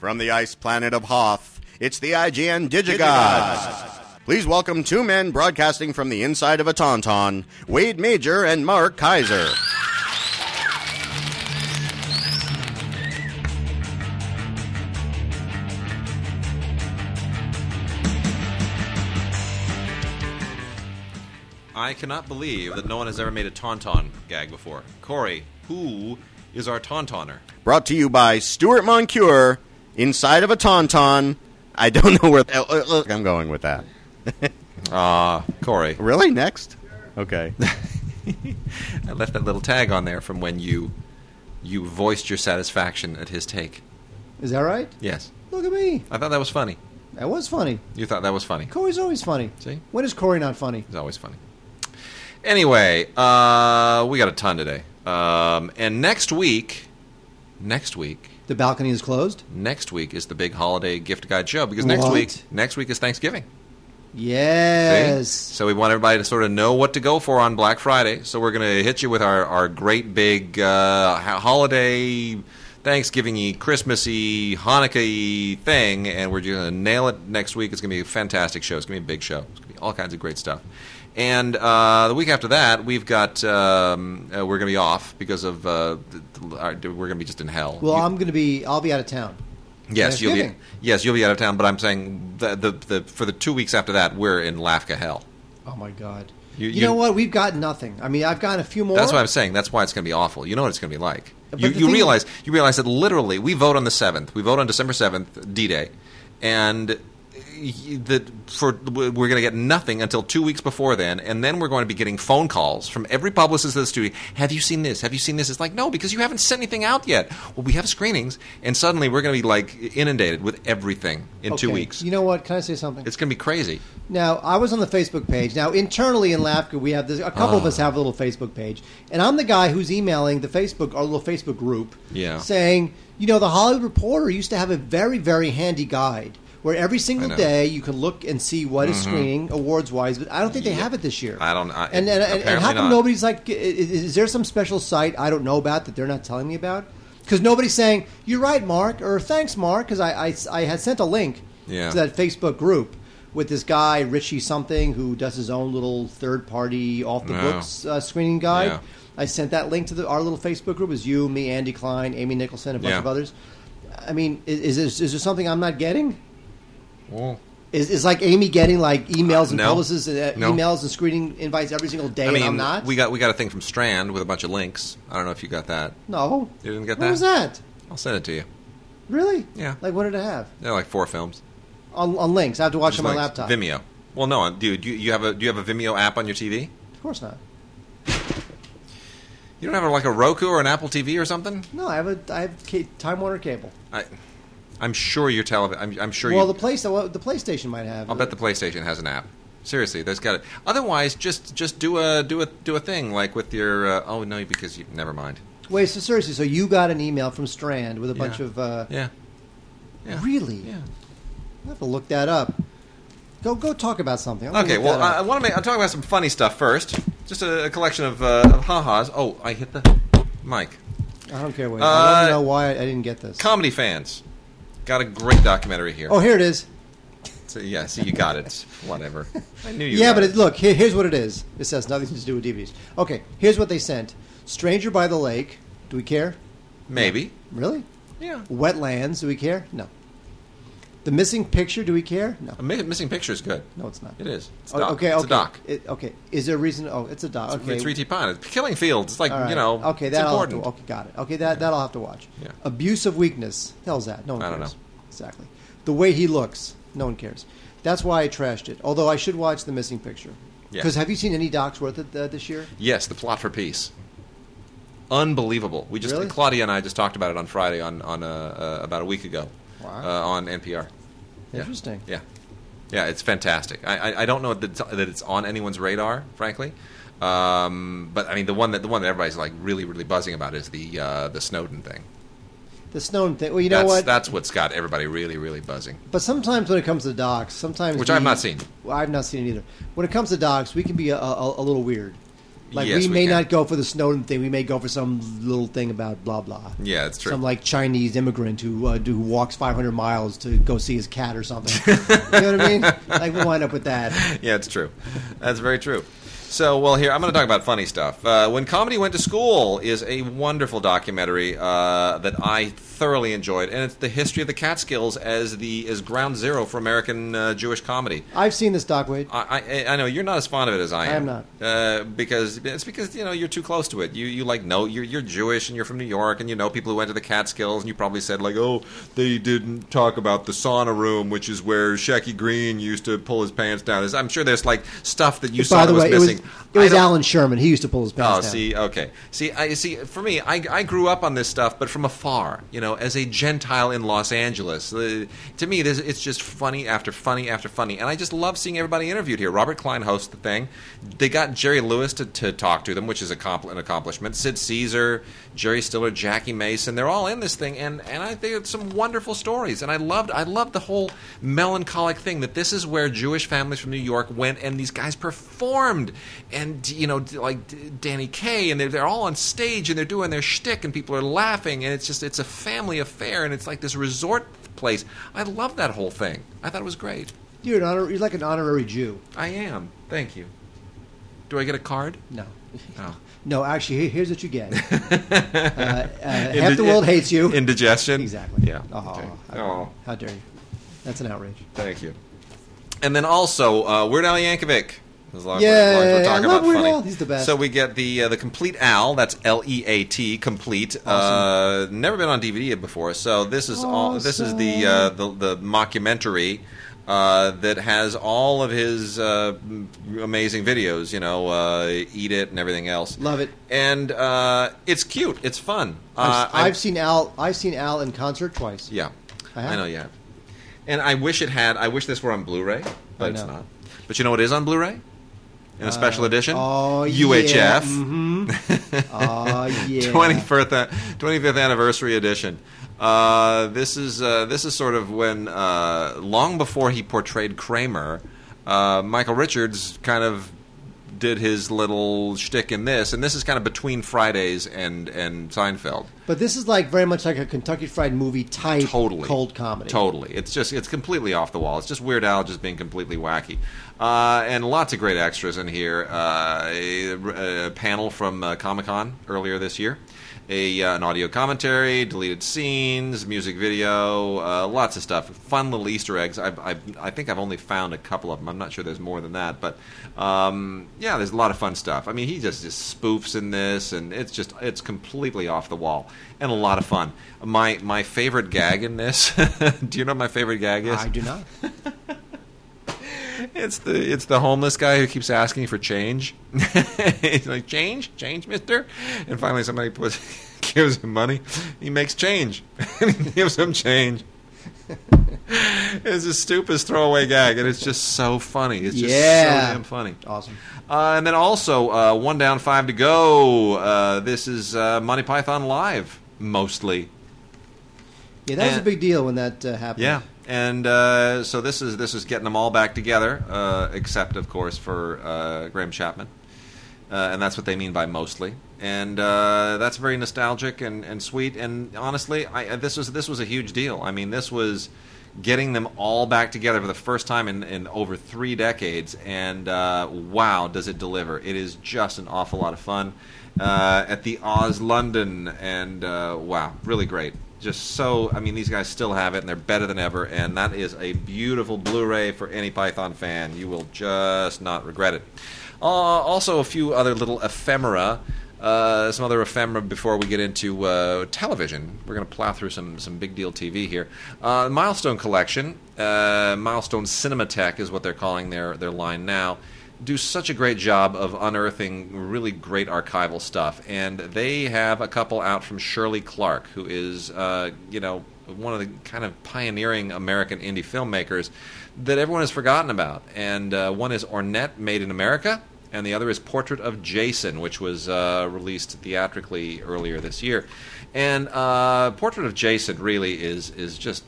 From the ice planet of Hoth, it's the IGN Digigods. Please welcome two men broadcasting from the inside of a Tauntaun, Wade Major and Mark Kaiser. I cannot believe that no one has ever made a tauntaun gag before. Corey, who is our tauntauner? Brought to you by Stuart Moncure, inside of a Tauntaun. I don't know where uh, uh, I'm going with that. Ah, Corey. Really? Next? Okay. I left that little tag on there from when you you voiced your satisfaction at his take. Is that right? Yes. Look at me. I thought that was funny. That was funny. You thought that was funny. Corey's always funny. See? When is Corey not funny? He's always funny. Anyway, uh, we got a ton today. Um, and next week, next week, The balcony is closed. next week is the big holiday gift guide show because next What? week, next week is Thanksgiving. See? Yes. So we want everybody to sort of know what to go for on Black Friday. So we're going to hit you with our, our great big uh, holiday, Thanksgiving-y, Christmassy, Hanukkah-y thing, and we're going to nail it next week. It's going to be a fantastic show. It's going to be a big show. It's going to be all kinds of great stuff. And uh, the week after that, we've got um, uh, we're going to be off because of uh, our, we're going to be just in hell. Well, You- I'm going to be. I'll be out of town. Yes, you'll be. Yes, you'll be out of town. But I'm saying the, the the for the two weeks after that, we're in LAFCA hell. Oh my god. You- You, you- know what? We've got nothing. I mean, I've gotten a few more. That's what I'm saying. That's why it's going to be awful. You know what it's going to be like. But You, you realize you realize that literally we vote on the seventh. We vote on December seventh, D Day, and that for we're going to get nothing until two weeks before then, and then we're going to be getting phone calls from every publicist of the studio. Have you seen this? Have you seen this? It's like no, because you haven't sent anything out yet. Well, we have screenings, and suddenly we're going to be like inundated with everything in two weeks. You know what? Can I say something? It's going to be crazy. Now, I was on the Facebook page. Now, internally in LAFCA, we have this, a couple of Ah. us have a little Facebook page, and I'm the guy who's emailing the Facebook, our little Facebook group, Yeah. saying, you know, the Hollywood Reporter used to have a very, very handy guide where every single. Mm-hmm. day you can look and see what is screening awards wise, but I don't think they have it this year. I don't- I- and, and, and, and how come not. nobody's like, is, is there some special site I don't know about that they're not telling me about? Because nobody's saying, you're right, Mark, or thanks, Mark, because I, I, I had sent a link Yeah. to that Facebook group with this guy Richie something who does his own little third party off the No. books uh, screening guide. Yeah. I sent that link to the, our little Facebook group. It was you, me, Andy Klein, Amy Nicholson, a bunch Yeah. of others. I mean, is, is, is there something I'm not getting? Well, Is, is like Amy getting like emails and no. publicists uh, No. emails and screening invites every single day I mean, and I'm not? we got we got a thing from Strand with a bunch of links. I don't know if you got that. no. You didn't get that. What was that? I'll send it to you. Really? Yeah. Like what did it have? They're like four films. On, on links. I have to watch Just on my links. laptop. Vimeo. Well, no, dude. You, you have a do you have a Vimeo app on your TV? Of course not. You don't have like a Roku or an Apple TV or something? No, I have a I have Time Warner cable. I, I'm sure your television. I'm, I'm sure well, you. the place the PlayStation might have. I'll bet the PlayStation has an app. Seriously, there's got it. Otherwise, just just do a do a do a thing like with your. Uh, oh no, because you never mind. Wait, so seriously, so you got an email from Strand with a bunch of uh, Yeah. Yeah. really? Yeah. I have to look that up. Go go talk about something. Okay, well, I, I want to make. I'm talking about some funny stuff first. Just a, a collection of, uh, of ha-has. Oh, I hit the mic. I don't care what. uh, I want to know why I, I didn't get this. Comedy fans, got a great documentary here. oh, here it is. So, yeah, see, you got it. Whatever. I knew you. Yeah, but it, look, here, here's what it is. This has nothing to do with DVDs. Okay, here's what they sent: Stranger by the Lake. Do we care? maybe. Really? Yeah. Wetlands. Do we care? No. The missing picture. Do we care? No. A mi- missing picture is good. No, it's not. It is. It's a Oh, doc. okay, It's okay. a doc. It- okay. Is there a reason? Oh, it's a doc. It's Okay. Three T Pine. Killing Fields. It's like All right. you know. Okay, it's that I'll have important. to, okay, got it. Okay, that that I'll have to watch. Yeah. Abuse of weakness. Hell's that? No one I cares. don't know. Exactly. The way he looks. No one cares. That's why I trashed it. Although I should watch the missing picture. Yeah. Because have you seen any docs worth it uh, this year? Yes, the plot for peace. Unbelievable. We just Really? Claudia and I just talked about it on Friday on on uh, uh, about a week ago. Wow. Uh, on NPR. Yeah. Interesting. Yeah, yeah, it's fantastic. I, I, I don't know that it's, that it's on anyone's radar, frankly. Um, but I mean, the one that the one that everybody's like really really buzzing about is the uh, the Snowden thing. The Snowden thing. Well, you know that's, what? That's what's got everybody really really buzzing. but sometimes when it comes to docs, sometimes Which we- I've not seen. I've not seen it either. When it comes to docs, we can be a, a, a little weird. Like Yes, we we may can. not go for the Snowden thing. We may go for some little thing about blah blah. Yeah, it's true. Some like Chinese immigrant who uh, who walks 500 miles to go see his cat or something. you know what I mean? Like we'll wind up with that. yeah, it's true. That's very true. So, well, here I'm going to talk about funny stuff. Uh, when comedy went to school is a wonderful documentary uh, that I thoroughly enjoyed, and it's the history of the Catskills as the as ground zero for American uh, Jewish comedy. I've seen this doc Wade. I, I, I know you're not as fond of it as I am. I am not. uh, because it's because you know you're too close to it. You you like know you're you're Jewish and you're from New York and you know people who went to the Catskills and you probably said like oh they didn't talk about the sauna room which is where Shecky Greene used to pull his pants down. I'm sure there's like stuff that you saw By that the was way, was missing. it was don't- Allan Sherman. He used to pull his Oh, pants down. see, okay, see, I see. For me, I, I grew up on this stuff, but from afar. You know, as a Gentile in Los Angeles, uh, to me, this, it's just funny after funny after funny, and I just love seeing everybody interviewed here. Robert Klein hosts the thing. They got Jerry Lewis to, to talk to them, which is a compl- an accomplishment. Sid Caesar, Jerry Stiller, Jackie Mason, they're all in this thing, and, and I think it's some wonderful stories. And I loved I loved the whole melancholic thing that this is where Jewish families from New York went, and these guys performed, and you know, like Danny Kaye, and they're, they're all on stage and they're doing their shtick, and people are laughing, and it's just it's a family affair, and it's like this resort place. I love that whole thing. I thought it was great. You're an honor, You're like an honorary Jew. I am. Thank you. Do I get a card? No. Oh. No, actually, here's what you get. uh, uh, half the world hates you. Indigestion. exactly. Yeah. Oh, Okay. how, Oh. how dare you? That's an outrage. Thank you. And then also uh, Weird Al Yankovic. There's a lot of- Yeah, as long as we're talking about Weird funny. Al. He's the best. So we get the uh, the Compleat Al. That's L E A T complete. Uh, never been on DVD before. So this is all. This is the uh, the the mockumentary. Uh, that has all of his uh, amazing videos, you know, uh, Eat It and everything else. Love it. and uh, it's cute. It's fun. I've, Uh, I've seen Al. I've seen Al in concert twice. yeah, I have. I know you have. And I wish it had. I wish this were on Blu-ray, but it's not. But you know what is on Blu-ray? In a special edition? oh, UHF. yeah, mhm. Oh yeah. 25th, uh, 25th anniversary edition. Uh, this is uh, this is sort of when uh, long before he portrayed Kramer, uh, Michael Richards kind of did his little shtick in this, and this is kind of between Fridays and and Seinfeld. But this is like very much like a Kentucky Fried Movie type totally cold comedy. Totally, it's just it's completely off the wall. It's just Weird Al just being completely wacky, uh, and lots of great extras in here. Uh, a, a panel from uh, Comic Con earlier this year. A, uh, an audio commentary, deleted scenes, music video, uh, lots of stuff. Fun little Easter eggs. I've, I've, I think I've only found a couple of them. I'm not sure there's more than that, but um, yeah, there's a lot of fun stuff. I mean, he just, just spoofs in this, and it's just it's completely off the wall and a lot of fun. My my favorite gag in this. do you know what my favorite gag is? I do not. It's the it's the homeless guy who keeps asking for change. He's like, change, change, Mister. And finally, somebody puts gives him money. He makes change. and he gives him change. it's the stupidest throwaway gag, and it's just so funny. It's just Yeah. so damn funny. Awesome. Uh, and then also, uh, one down, five to go. Uh, this is uh, Monty Python live, mostly. Yeah, that was a big deal when that uh, happened. Yeah, and uh, so this is this is getting them all back together, uh, except of course for uh, Graham Chapman, uh, and that's what they mean by mostly. And uh, that's very nostalgic and, and sweet. And honestly, I, uh, this was this was a huge deal. I mean, this was getting them all back together for the first time in, in over three decades. And wow, does it deliver! It is just an awful lot of fun at the O2 London, and wow, really great just so I mean these guys still have it and they're better than ever and that is a beautiful Blu-ray for any Python fan. You will just not regret it. Uh, also a few other little ephemera. Uh, some other ephemera before we get into uh, television. We're going to plow through some some big deal TV here. Uh, Milestone Collection, uh, Milestone Cinematheque is what they're calling their their line now do such a great job of unearthing really great archival stuff. And they have a couple out from Shirley Clarke, who is, uh, you know, one of the kind of pioneering American indie filmmakers that everyone has forgotten about. And uh, one is Ornette, Made in America, and the other is Portrait of Jason, which was uh, released theatrically earlier this year. And uh, Portrait of Jason really is is just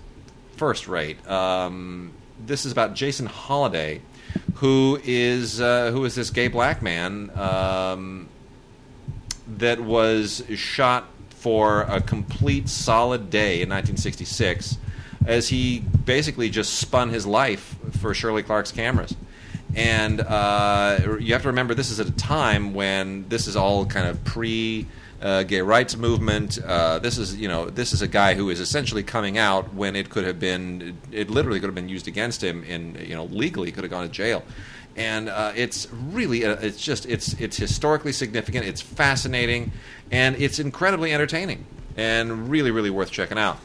first rate. Um, this is about Jason Holliday, who is uh, who is this gay black man um, that was shot for a complete solid day in 1966 as he basically just spun his life for Shirley Clarke's cameras. And uh, you have to remember, this is at a time when this is all kind of pre uh, gay rights movement. Uh, this is, you know, this is a guy who is essentially coming out when it could have been, it literally could have been used against him in, you know, legally could have gone to jail. And uh, it's really, uh, it's just, it's it's historically significant. It's fascinating, and it's incredibly entertaining, and really, really worth checking out.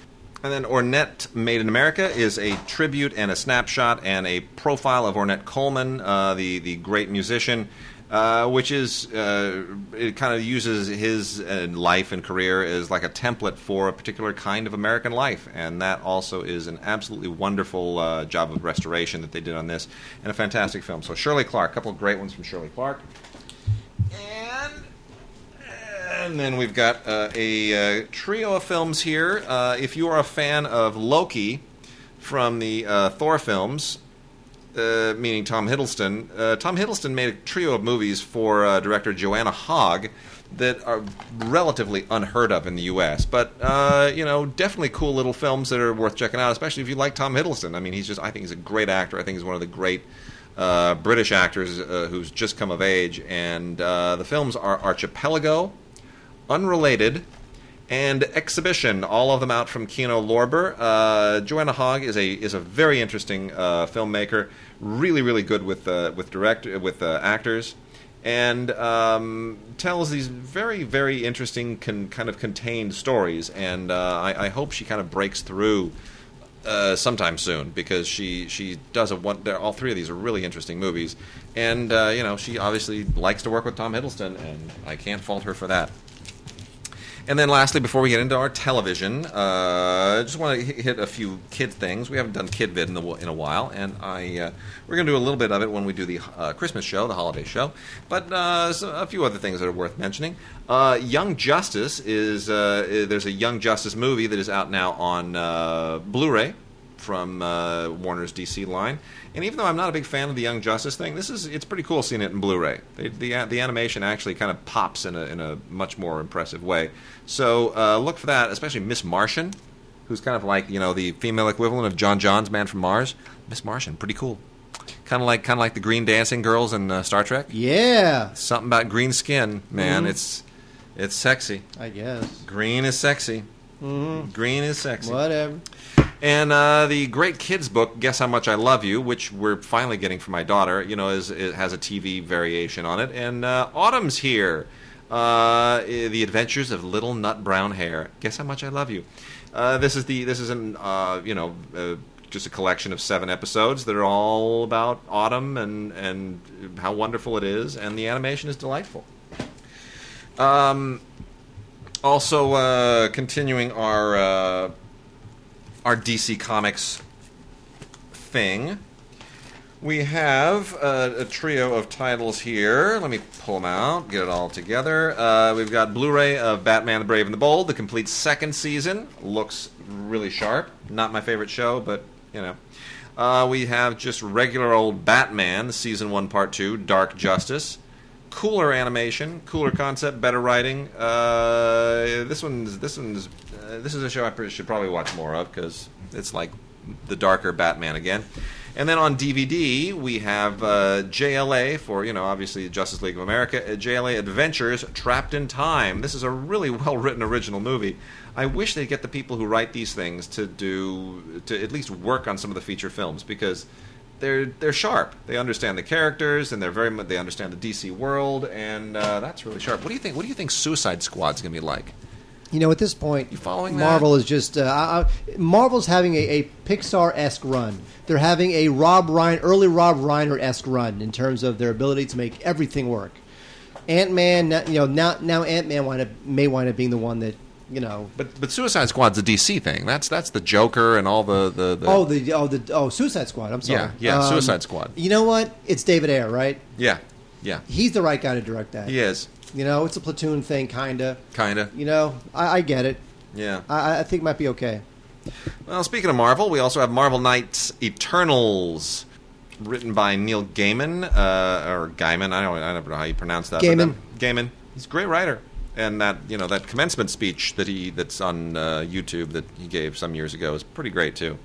And then Ornette Made in America is a tribute and a snapshot and a profile of Ornette Coleman, uh, the the great musician, uh, which is uh, it kind of uses his uh, life and career as like a template for a particular kind of American life, and that also is an absolutely wonderful uh, job of restoration that they did on this, and a fantastic film. So Shirley Clarke, a couple of great ones from Shirley Clarke, and and then we've got uh, a uh, trio of films here. If you are a fan of Loki from the Thor films, uh, meaning Tom Hiddleston, uh, Tom Hiddleston made a trio of movies for director Joanna Hogg that are relatively unheard of in the U.S., but you know, definitely cool little films that are worth checking out, especially if you like Tom Hiddleston. I mean, he's just—I think he's a great actor. I think he's one of the great. Uh, British actors uh, who's just come of age, and uh, the films are Archipelago, Unrelated, and Exhibition. All of them out from Kino Lorber. Uh, Joanna Hogg is a is a very interesting uh, filmmaker. Really, really good with uh, with direct with uh, actors, and um, tells these very very interesting con- kind of contained stories. And uh, I, I hope she kind of breaks through. Uh, sometime soon because she she does a one. All three of these are really interesting movies, and uh, you know she obviously likes to work with Tom Hiddleston, and I can't fault her for that. And then, lastly, before we get into our television, uh, I just want to hit a few kid things. We haven't done kid vid in, the, in a while, and I uh, we're going to do a little bit of it when we do the uh, Christmas show, the holiday show. But uh, so a few other things that are worth mentioning. Uh, Young Justice is uh, there's a Young Justice movie that is out now on Blu-ray from Warner's DC line. And even though I'm not a big fan of the Young Justice thing, this is it's pretty cool seeing it in Blu-ray. The the, the animation actually kind of pops in a in a much more impressive way. So uh, look for that, especially Miss Martian, who's kind of like you know the female equivalent of J'onn J'onzz Man from Mars. Miss Martian, pretty cool. Kind of like kind of like the green dancing girls in uh, Star Trek. Yeah, something about green skin, man. Mhm. It's it's sexy. I guess. Green is sexy. Hmm Green is sexy. Whatever. And uh, the great kids book, Guess How Much I Love You, which we're finally getting for my daughter, you know, is, it has a TV variation on it. And uh, Autumn's here. Uh, the Adventures of Little Nutbrown Hare. Guess How Much I Love You. Uh, this is the this is an uh, you know uh, just a collection of seven episodes that are all about autumn and and how wonderful it is, and the animation is delightful. Um, also, uh, continuing our uh, our DC Comics thing, we have a, a trio of titles here. Let me pull them out, get it all together. Uh, we've got Blu-ray of Batman: The Brave and the Bold, the complete second season. Looks really sharp. Not my favorite show, but you know. Uh, we have just regular old Batman, season one, part two, Dark Justice. Cooler animation, cooler concept, better writing. Uh, this one's this one's uh, this is a show I should probably watch more of because it's like the darker Batman again. And then on DVD we have uh, JLA for you know obviously Justice League of America, uh, JLA Adventures Trapped in Time. This is a really well written original movie. I wish they'd get the people who write these things to do to at least work on some of the feature films because they're they're sharp. They understand the characters and they're very mu- they understand the DC world and uh, that's really sharp. What do you think? What do you think Suicide Squad's gonna be like? You know, at this point, You following that? Marvel is just uh, I, I- Marvel's having a, a Pixar esque run. They're having a Rob Reiner, early Rob Reiner esque run in terms of their ability to make everything work. Ant Man, you know, now now Ant Man wind up, may wind up being the one that you know. But but Suicide Squad's a DC thing. That's that's the Joker and all the the, the Oh, the oh the oh Suicide Squad. I'm sorry. Yeah, yeah, Um, Suicide Squad. You know what? It's David Ayer, right? yeah yeah He's the right guy to direct that. he is You know, it's a platoon thing, kinda. kind of You know, I, I get it. yeah. I, I think it might be okay. Well, speaking of Marvel, we also have Marvel Knights Eternals. written by Neil Gaiman uh, or Gaiman. I don't, I don't know how you pronounce that. Gaiman. that- Gaiman. He's a great writer, and that you know that commencement speech that he that's on uh, YouTube that he gave some years ago is pretty great too.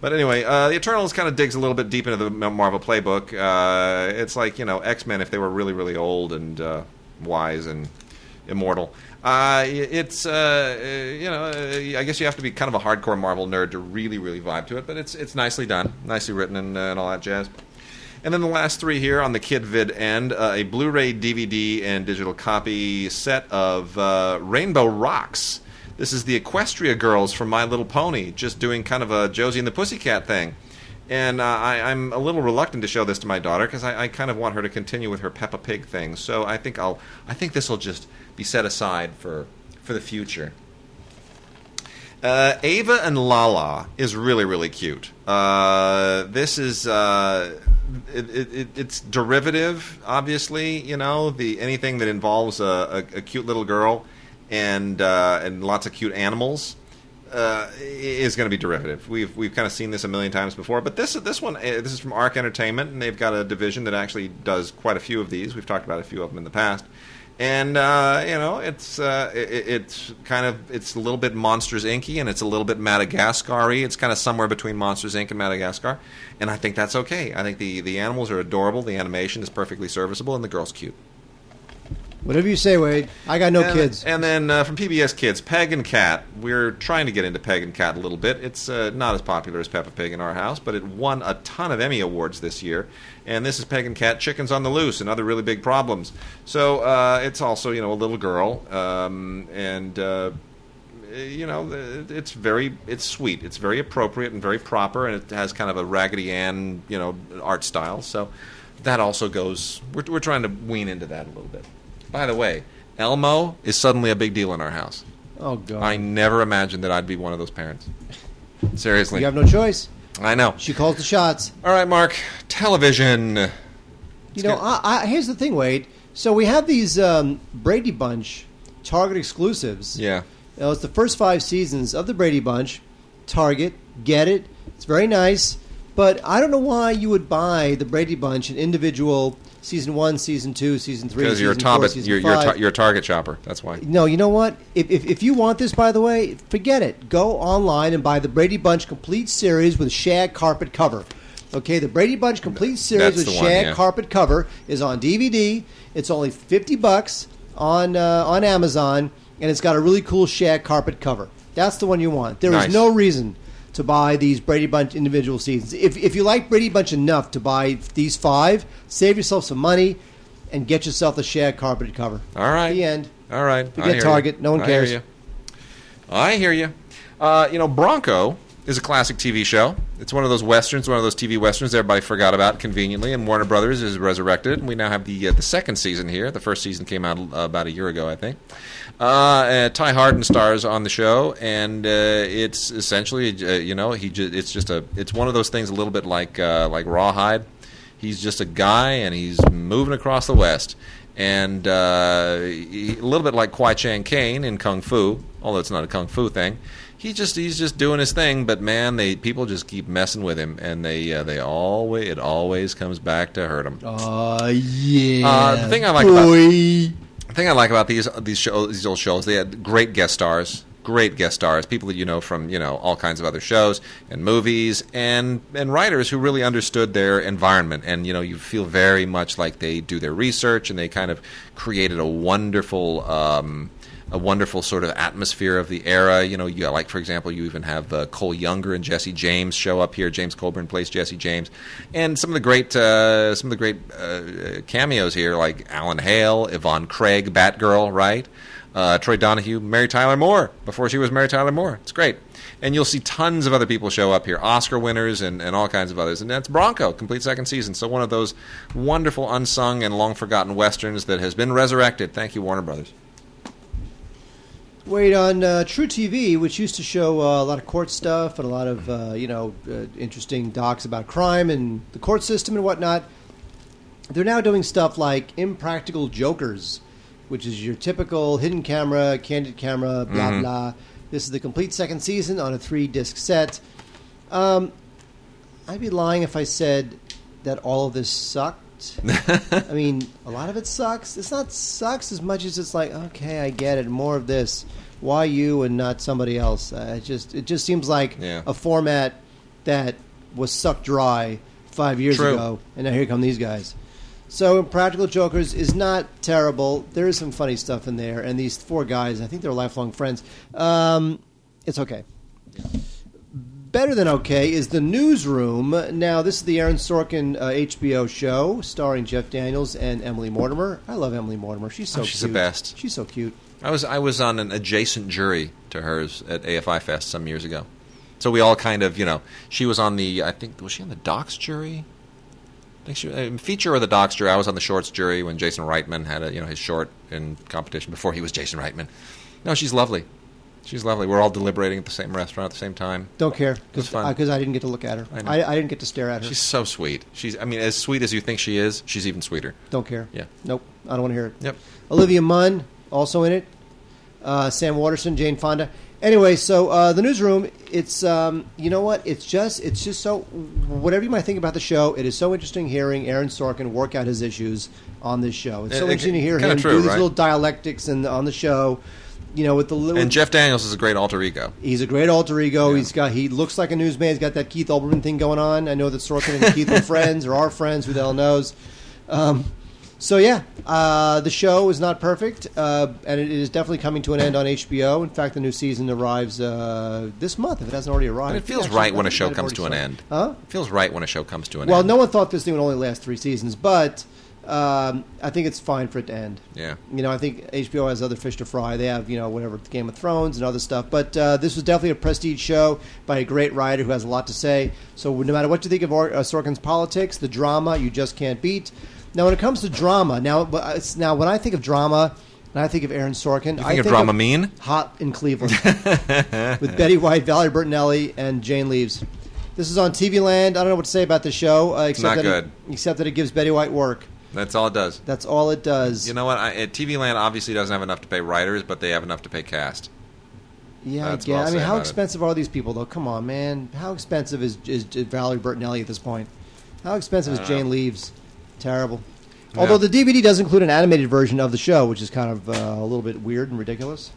But anyway, uh, the Eternals kind of digs a little bit deep into the Marvel playbook. Uh, it's like you know X Men if they were really really old and uh, wise and immortal. Uh, it's uh, you know uh, I guess you have to be kind of a hardcore Marvel nerd to really really vibe to it, but it's it's nicely done, nicely written, and, and all that jazz. And then the last three here on the Kid Vid end uh, a Blu ray, DVD, and digital copy set of uh, Rainbow Rocks. This is the Equestria girls from My Little Pony, just doing kind of a Josie and the Pussycat thing. And uh, I, I'm a little reluctant to show this to my daughter because I, I kind of want her to continue with her Peppa Pig thing. So I think I'll, I think this will just be set aside for, for the future. Uh, Ava and Lala is really really cute. Uh, this is uh, it, it, it, it's derivative, obviously. You know the anything that involves a, a, a cute little girl and uh, and lots of cute animals uh, is going to be derivative. We've we've kind of seen this a million times before, but this this one uh, this is from Arc Entertainment, and they've got a division that actually does quite a few of these. We've talked about a few of them in the past, and uh, you know it's uh, it, it's kind of it's a little bit Monsters Inky, and it's a little bit Madagascar-y. It's kind of somewhere between Monsters Inc. and Madagascar, and I think that's okay. I think the the animals are adorable, the animation is perfectly serviceable, and the girl's cute. Whatever you say, Wade. I got no and, kids. And then uh, from PBS Kids, Peg and Cat. We're trying to get into Peg and Cat a little bit. It's uh, not as popular as Peppa Pig in our house, but it won a ton of Emmy awards this year. And this is Peg and Cat, Chickens on the Loose, and other really big problems. So uh, it's also, you know, a little girl, um, and uh, you know, it's very, it's sweet. It's very appropriate and very proper, and it has kind of a Raggedy Ann, you know, art style. So that also goes. We're, we're trying to wean into that a little bit. By the way, Elmo is suddenly a big deal in our house. oh God. I never imagined that I'd be one of those parents. Seriously, you have no choice. I know. She calls the shots. All right, Mark. Television. You know. I, I, here's the thing, Wade. So we have these um, Brady Bunch Target exclusives. Yeah. You know, it's the first five seasons of the Brady Bunch. Target, get it. It's very nice. But I don't know why you would buy the Brady Bunch in individual season one, season two, season three, Because you're a target, you're, you're, you're a target shopper. That's why. No, you know what? If, if, if you want this, by the way, forget it. Go online and buy the Brady Bunch complete series with shag carpet cover. Okay, the Brady Bunch complete series That's with the one, shag yeah. carpet cover is on DVD. It's only fifty bucks on uh, on Amazon, and it's got a really cool shag carpet cover. That's the one you want. There is Nice. no reason to buy these Brady Bunch individual seasons. If if you like Brady Bunch enough to buy these five, save yourself some money and get yourself the shag carpet cover. All right. The end. All right. Forget I hear Target. you. No one cares. I. Hear you. I hear you. Uh, you know, Bronco is a classic TV show. It's one of those westerns, one of those TV westerns everybody forgot about conveniently, and Warner Brothers is resurrected. And we now have the uh, the second season here. The first season came out uh, about a year ago, I think. Uh, uh, Ty Hardin stars on the show, and uh, it's essentially, uh, you know, he ju- it's just a it's one of those things a little bit like uh, like Rawhide. He's just a guy, and he's moving across the West. And uh, he, a little bit like Kwai Chang Caine in Kung Fu, although it's not a Kung Fu thing. He just he's just doing his thing, but man, they people just keep messing with him, and they uh, they always it always comes back to hurt him. Uh, yeah. Uh, the thing I like about- boy. The thing I like about these these shows, these old shows, they had great guest stars, great guest stars, people that you know from you know all kinds of other shows and movies, and and writers who really understood their environment, and you know you feel very much like they do their research and they kind of created a wonderful. Um, a wonderful sort of atmosphere of the era. You know, you like for example, you even have uh, Cole Younger and Jesse James show up here. James Coburn plays Jesse James, and some of the great uh, some of the great uh, cameos here, like Alan Hale, Yvonne Craig, Batgirl, right? Uh, Troy Donahue, Mary Tyler Moore before she was Mary Tyler Moore. It's great. And you'll see tons of other people show up here, Oscar winners and, and all kinds of others. And that's Bronco, complete second season. So one of those wonderful, unsung, and long forgotten westerns that has been resurrected. Thank you, Warner Brothers. Wait on uh, truTV, which used to show uh, a lot of court stuff and a lot of uh, you know uh, interesting docs about crime and the court system and whatnot. They're now doing stuff like Impractical Jokers, which is your typical hidden camera, candid camera, blah Mhm. blah. This is the complete second season on a three disc set. Um, I'd be lying if I said that all of this sucked. I mean, a lot of it sucks. It's not sucks as much as it's like, okay, I get it. More of this. Why you and not somebody else? Uh, it just it just seems like Yeah. a format that was sucked dry five years True. ago, and now here come these guys. So, Practical Jokers is not terrible. There is some funny stuff in there, and these four guys, I think they're lifelong friends. Um, it's okay. Better than okay is the Newsroom. Now, this is the Aaron Sorkin uh, HBO show starring Jeff Daniels and Emily Mortimer. I love Emily Mortimer. She's so Oh, she's the best. She's so cute. I was I was on an adjacent jury to hers at AFI Fest some years ago. So we all kind of, you know, she was on the I think was she on the docs jury? I think she uh, feature or the docs jury. I was on the shorts jury when Jason Reitman had a, you know his short in competition before he was Jason Reitman. No, she's lovely. She's lovely. We're all deliberating at the same restaurant at the same time. Don't care because I didn't get to look at her. I. I, I didn't get to stare at her. She's so sweet. She's I mean as sweet as you think she is, she's even sweeter. Don't care. Yeah. Nope. I don't want to hear it. Yep. Olivia Munn also in it. Uh, Sam Waterston, Jane Fonda. Anyway, so uh, the newsroom. It's um, you know what? It's just it's just so whatever you might think about the show. It is so interesting hearing Aaron Sorkin work out his issues on this show. It's so It- it- interesting to hear him true, do these right? little dialectics and on the show. You know, with the little And Jeff Daniels is a great alter ego. He's a great alter ego. Yeah. He's got he looks like a newsman. He's got that Keith Olbermann thing going on. I know that Sorkin and Keith are friends or are friends. Who the hell knows? Um, so yeah, uh, the show is not perfect, uh, and it is definitely coming to an end on HBO. In fact, the new season arrives uh, this month if it hasn't already arrived. It feels Actually, right when a show it might have comes to an already end. Huh? It feels right when a show comes to an Well, end. Well, no one thought this thing would only last three seasons, but um, I think it's fine for it to end. Yeah. You know, I think HBO has other fish to fry. They have, you know, whatever, Game of Thrones and other stuff. But uh, this was definitely a prestige show by a great writer who has a lot to say. So no matter what you think of Or- uh, Sorkin's politics, the drama you just can't beat. Now, when it comes to drama, now, it's- now when I think of drama, and I think of Aaron Sorkin, You I think of drama mean? Hot in Cleveland with Betty White, Valerie Bertinelli, and Jane Leeves. This is on TV Land. I don't know what to say about the show, uh, except Not that good. It, except that it gives Betty White work. That's all it does. That's all it does. You know what? I, TV Land obviously doesn't have enough to pay writers, but they have enough to pay cast. Yeah, That's I get. I'll mean, how about it. expensive are these people, though? Come on, man. How expensive is, is, is Valerie Bertinelli at this point? How expensive is I Jane know. Leeves? Terrible. Yeah. Although the DVD does include an animated version of the show, which is kind of uh, a little bit weird and ridiculous.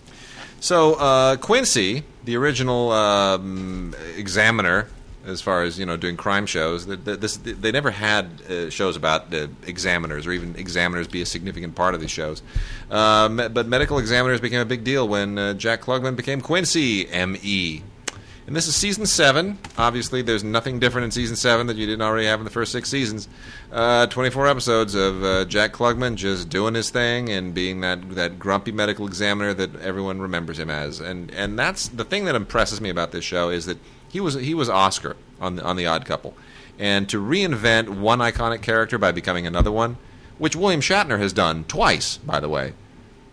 So uh, Quincy, the original um, examiner, as far as you know, doing crime shows, th- th- this, they never had uh, shows about uh, examiners or even examiners be a significant part of these shows. Um, but medical examiners became a big deal when uh, Jack Klugman became Quincy M.E. And this is season seven. Obviously, there's nothing different in season seven that you didn't already have in the first six seasons. Uh, 24 episodes of uh, Jack Klugman just doing his thing and being that that grumpy medical examiner that everyone remembers him as. And and that's the thing that impresses me about this show is that he was he was Oscar on the, on the Odd Couple, and to reinvent one iconic character by becoming another one, which William Shatner has done twice, by the way.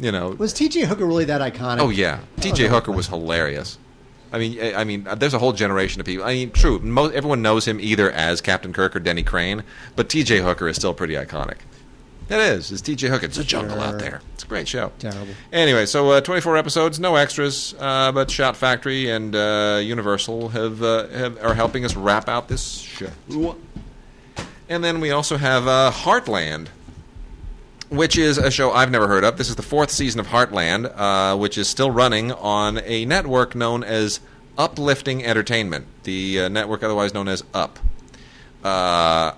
You know, Was T.J. Hooker really that iconic? Oh yeah, T.J. Oh, no. Hooker was hilarious. I mean, I I mean, there's a whole generation of people. I mean, true, mo everyone knows him either as Captain Kirk or Denny Crane, but T.J. Hooker is still pretty iconic. It is. It's T.J. Hooker. It's a jungle Sure. out there. It's a great show. Terrible. Anyway, so uh, 24 episodes, no extras, uh, but Shout! Factory and uh, Universal have, uh, have are helping us wrap out this show. And then we also have uh, Heartland, which is a show I've never heard of. This is the fourth season of Heartland, uh, which is still running on a network known as Uplifting Entertainment, the uh, network otherwise known as Up. Uh,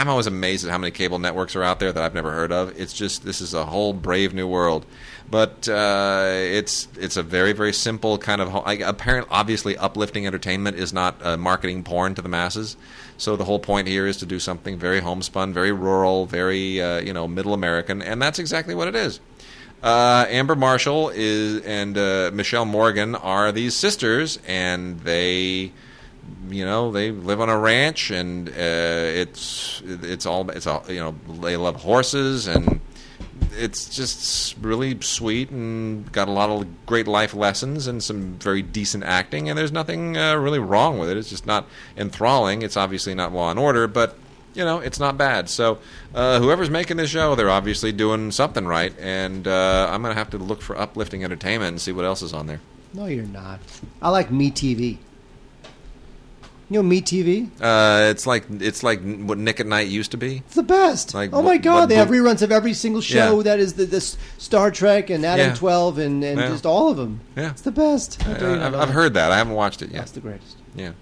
I'm always amazed at how many cable networks are out there that I've never heard of. It's just this is a whole brave new world, but uh, it's it's a very very simple kind of ho- like, apparent. Obviously, uplifting entertainment is not uh, marketing porn to the masses. So the whole point here is to do something very homespun, very rural, very uh, you know middle American, and that's exactly what it is. Uh, Amber Marshall is and uh, Michelle Morgan are these sisters, and they you know they live on a ranch and uh, it's it's all it's all you know they love horses and it's just really sweet and got a lot of great life lessons and some very decent acting and there's nothing uh, really wrong with it it's just not enthralling it's obviously not law and order but you know it's not bad so uh, whoever's making this show they're obviously doing something right and uh, i'm gonna have to look for uplifting entertainment and see what else is on there No, you're not. I like Me TV. You know, Me TV. Uh, it's like it's like what Nick at Night used to be. It's the best. Like, oh my what- God, what they have reruns of every single show Yeah. that is the this Star Trek and Adam Yeah. Twelve and, and Yeah. just all of them. Yeah. It's the best. How dare you Uh, not I've, know I've heard that. I haven't watched it yet. That's the greatest. Yeah.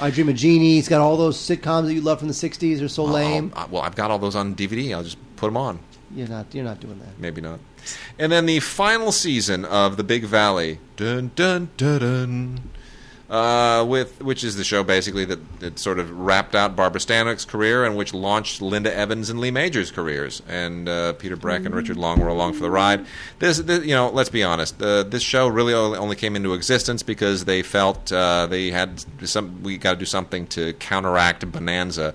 I Dream of Jeannie. It's got all those sitcoms that you love from the '60s. They're so lame. I'll- well, I've got all those on DVD. I'll just put them on. You're not. You're not doing that. Maybe not. And then the final season of The Big Valley, dun dun dun dun, uh, with which is the show basically that, that sort of wrapped out Barbara Stanwyck's career and which launched Linda Evans and Lee Majors' careers. And uh, Peter Breck and Richard Long were along for the ride. This, this you know, let's be honest. Uh, this show really only came into existence because they felt uh, they had some. We got to do something to counteract Bonanza.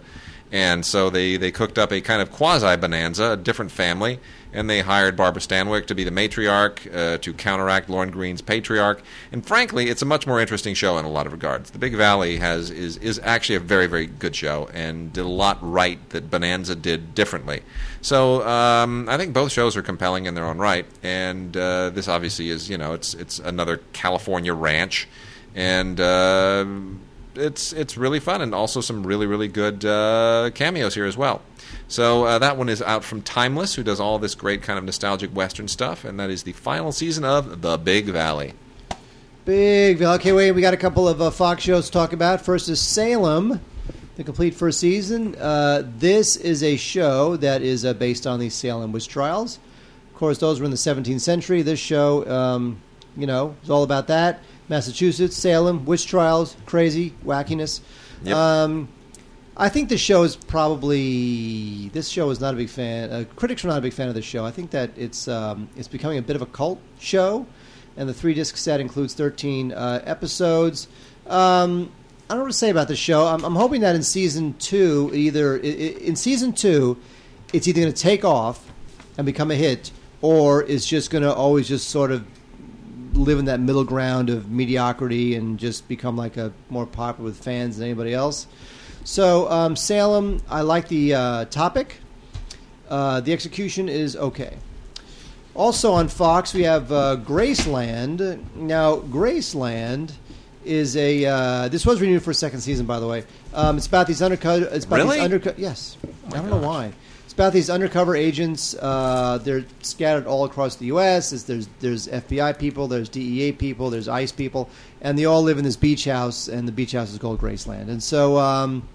And so they, they cooked up a kind of quasi bonanza, a different family, and they hired Barbara Stanwyck to be the matriarch uh, to counteract Lorne Greene's patriarch. And frankly, it's a much more interesting show in a lot of regards. The Big Valley has is is actually a very very good show and did a lot right that Bonanza did differently. So um, I think both shows are compelling in their own right, and uh, this obviously is you know it's it's another California ranch, and. Uh, it's it's really fun and also some really really good uh, cameos here as well. So uh, that one is out from Timeless, who does all this great kind of nostalgic Western stuff, and that is the final season of The Big Valley. Big. Valley. Okay, wait. We got a couple of uh, Fox shows to talk about. First is Salem, the complete first season. Uh, this is a show that is uh, based on the Salem witch trials. Of course, those were in the 17th century. This show, um, you know, is all about that. Massachusetts, Salem, witch trials, crazy wackiness. Yep. Um, I think the show is probably this show is not a big fan. Uh, critics are not a big fan of the show. I think that it's um, it's becoming a bit of a cult show, and the three disc set includes thirteen uh, episodes. Um, I don't know what to say about the show. I'm, I'm hoping that in season two, either in season two, it's either going to take off and become a hit, or it's just going to always just sort of live in that middle ground of mediocrity and just become like a more popular with fans than anybody else. So um, Salem, I like the uh, topic. Uh, the execution is okay. Also on Fox, we have uh, Graceland. Now, Graceland is a. Uh, this was renewed for a second season, by the way. Um, it's about these undercover. It's about Really? these undercover. Yes, I don't know why. About these undercover agents. Uh, they're scattered all across the U.S. There's, there's there's FBI people, there's DEA people, there's ICE people, and they all live in this beach house, and the beach house is called Graceland. And so um,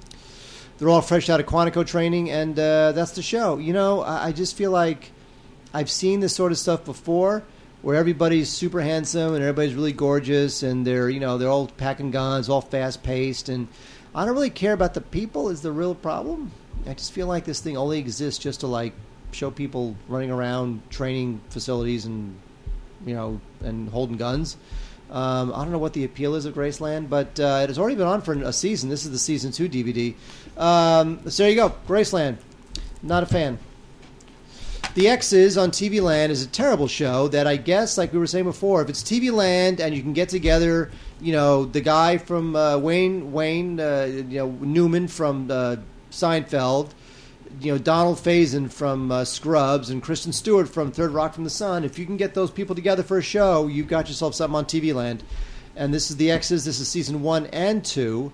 they're all fresh out of Quantico training, and uh, that's the show. You know, I, I just feel like I've seen this sort of stuff before, where everybody's super handsome and everybody's really gorgeous, and they're you know they're all packing guns, all fast paced, and I don't really care about the people. Is the real problem? I just feel like this thing only exists just to like show people running around training facilities and you know and holding guns. Um, I don't know what the appeal is of Graceland, but uh, it has already been on for a season. This is the season two DVD. Um, so there you go, Graceland. Not a fan. The Exes on TV Land is a terrible show that I guess, like we were saying before, if it's TV Land and you can get together, you know, the guy from uh, Wayne Wayne, uh, you know, Newman from uh, Seinfeld, you know, Donald Faison from uh, Scrubs, and Kristen Stewart from Third Rock from the Sun. If you can get those people together for a show, you've got yourself something on TV Land. And this is the Exes. This is season one and two.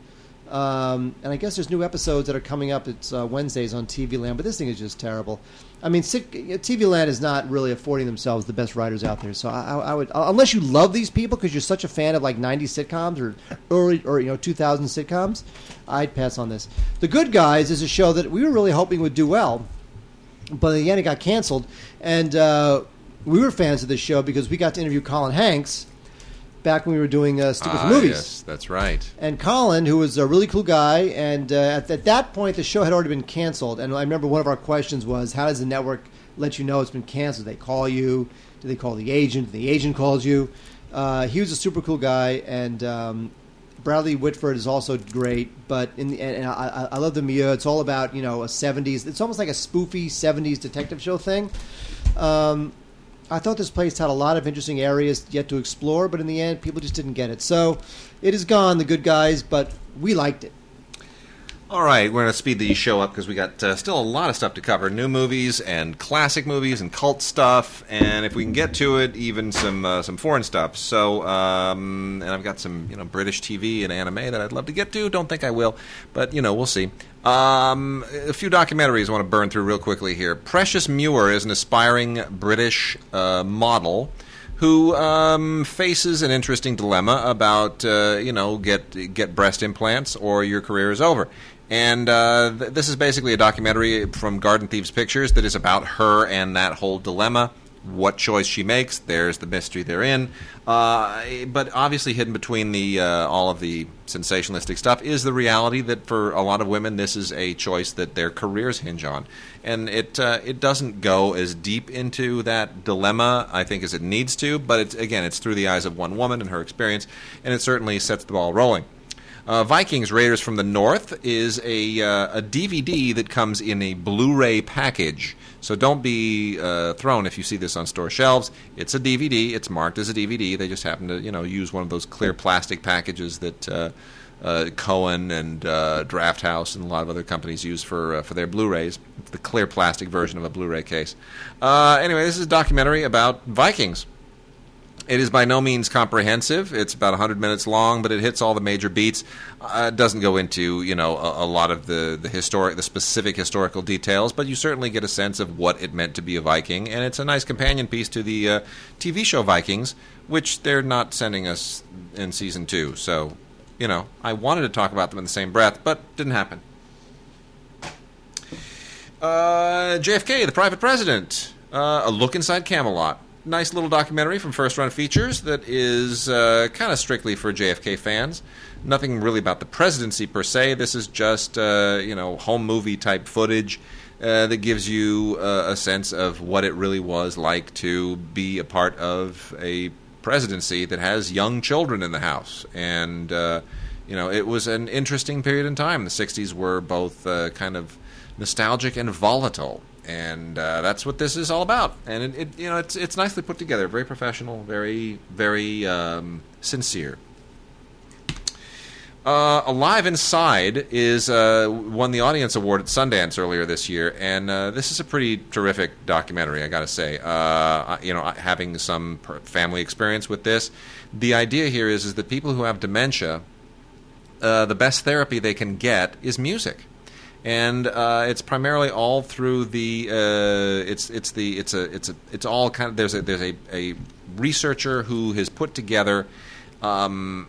Um, and I guess there's new episodes that are coming up. It's uh, Wednesdays on TV Land, but this thing is just terrible. I mean, TV Land is not really affording themselves the best writers out there. So I, I, would, unless you love these people because you're such a fan of like '90s sitcoms or early or you know 2000 sitcoms, I'd pass on this. The Good Guys is a show that we were really hoping would do well, but in the end it got canceled. And uh, we were fans of this show because we got to interview Colin Hanks back when we were doing uh, Stupid Ah, Movies. Yes, that's right. And Colin, who was a really cool guy, and uh, at, at that point the show had already been canceled. And I remember one of our questions was, "How does the network let you know it's been canceled? Do they call you? Do they call the agent? The agent calls you." Uh, he was a super cool guy, and um, Bradley Whitford is also great. But in the, and, and I, I I love the milieu. It's all about you know a '70s. It's almost like a spoofy '70s detective show thing. Um, I thought this place had a lot of interesting areas yet to explore, but in the end, people just didn't get it. So it is gone, the good guys, but we liked it. All right, we're going to speed the show up because we got uh, still a lot of stuff to cover: new movies and classic movies and cult stuff, and if we can get to it, even some uh, some foreign stuff. So, um, and I've got some you know British TV and anime that I'd love to get to. Don't think I will, but you know we'll see. Um, a few documentaries I want to burn through real quickly here. Precious Muir is an aspiring British uh, model who um, faces an interesting dilemma about uh, you know get get breast implants or your career is over. And uh, th- this is basically a documentary from Garden Thieves Pictures that is about her and that whole dilemma. What choice she makes, there's the mystery therein. Uh, but obviously, hidden between the uh, all of the sensationalistic stuff is the reality that for a lot of women, this is a choice that their careers hinge on, and it uh, it doesn't go as deep into that dilemma, I think, as it needs to. But it's, again, it's through the eyes of one woman and her experience, and it certainly sets the ball rolling. Uh, Vikings Raiders from the North is a, uh, a DVD that comes in a Blu ray package. So don't be uh, thrown if you see this on store shelves. It's a DVD. It's marked as a DVD. They just happen to, you know, use one of those clear plastic packages that uh, uh, Cohen and uh, Draft House and a lot of other companies use for uh, for their Blu-rays. It's the clear plastic version of a Blu-ray case. Uh, anyway, this is a documentary about Vikings. It is by no means comprehensive. It's about 100 minutes long, but it hits all the major beats. Uh, it doesn't go into you know a, a, lot of the the historic, the specific historical details, but you certainly get a sense of what it meant to be a Viking, and it's a nice companion piece to the uh, TV show Vikings, which they're not sending us in season two. So, you know, I wanted to talk about them in the same breath, but didn't happen. Uh, JFK, the Private President, uh, a look inside Camelot nice little documentary from First Run Features that is uh, kind of strictly for JFK fans. Nothing really about the presidency per se. This is just uh, you know home movie type footage uh, that gives you uh, a sense of what it really was like to be a part of a presidency that has young children in the house and. Uh, you know, it was an interesting period in time. The '60s were both uh, kind of nostalgic and volatile and uh, that's what this is all about. And it, it, you know, it's it's nicely put together, very professional, very very um, sincere. Uh, Alive Inside is uh, won the audience award at Sundance earlier this year, and uh, this is a pretty terrific documentary. I got to say, uh, you know, having some family experience with this, the idea here is is that people who have dementia, uh, the best therapy they can get is music and uh, it's primarily all through the uh, it's it's the it's a it's a it's all kind of there's a there's a, a researcher who has put together um,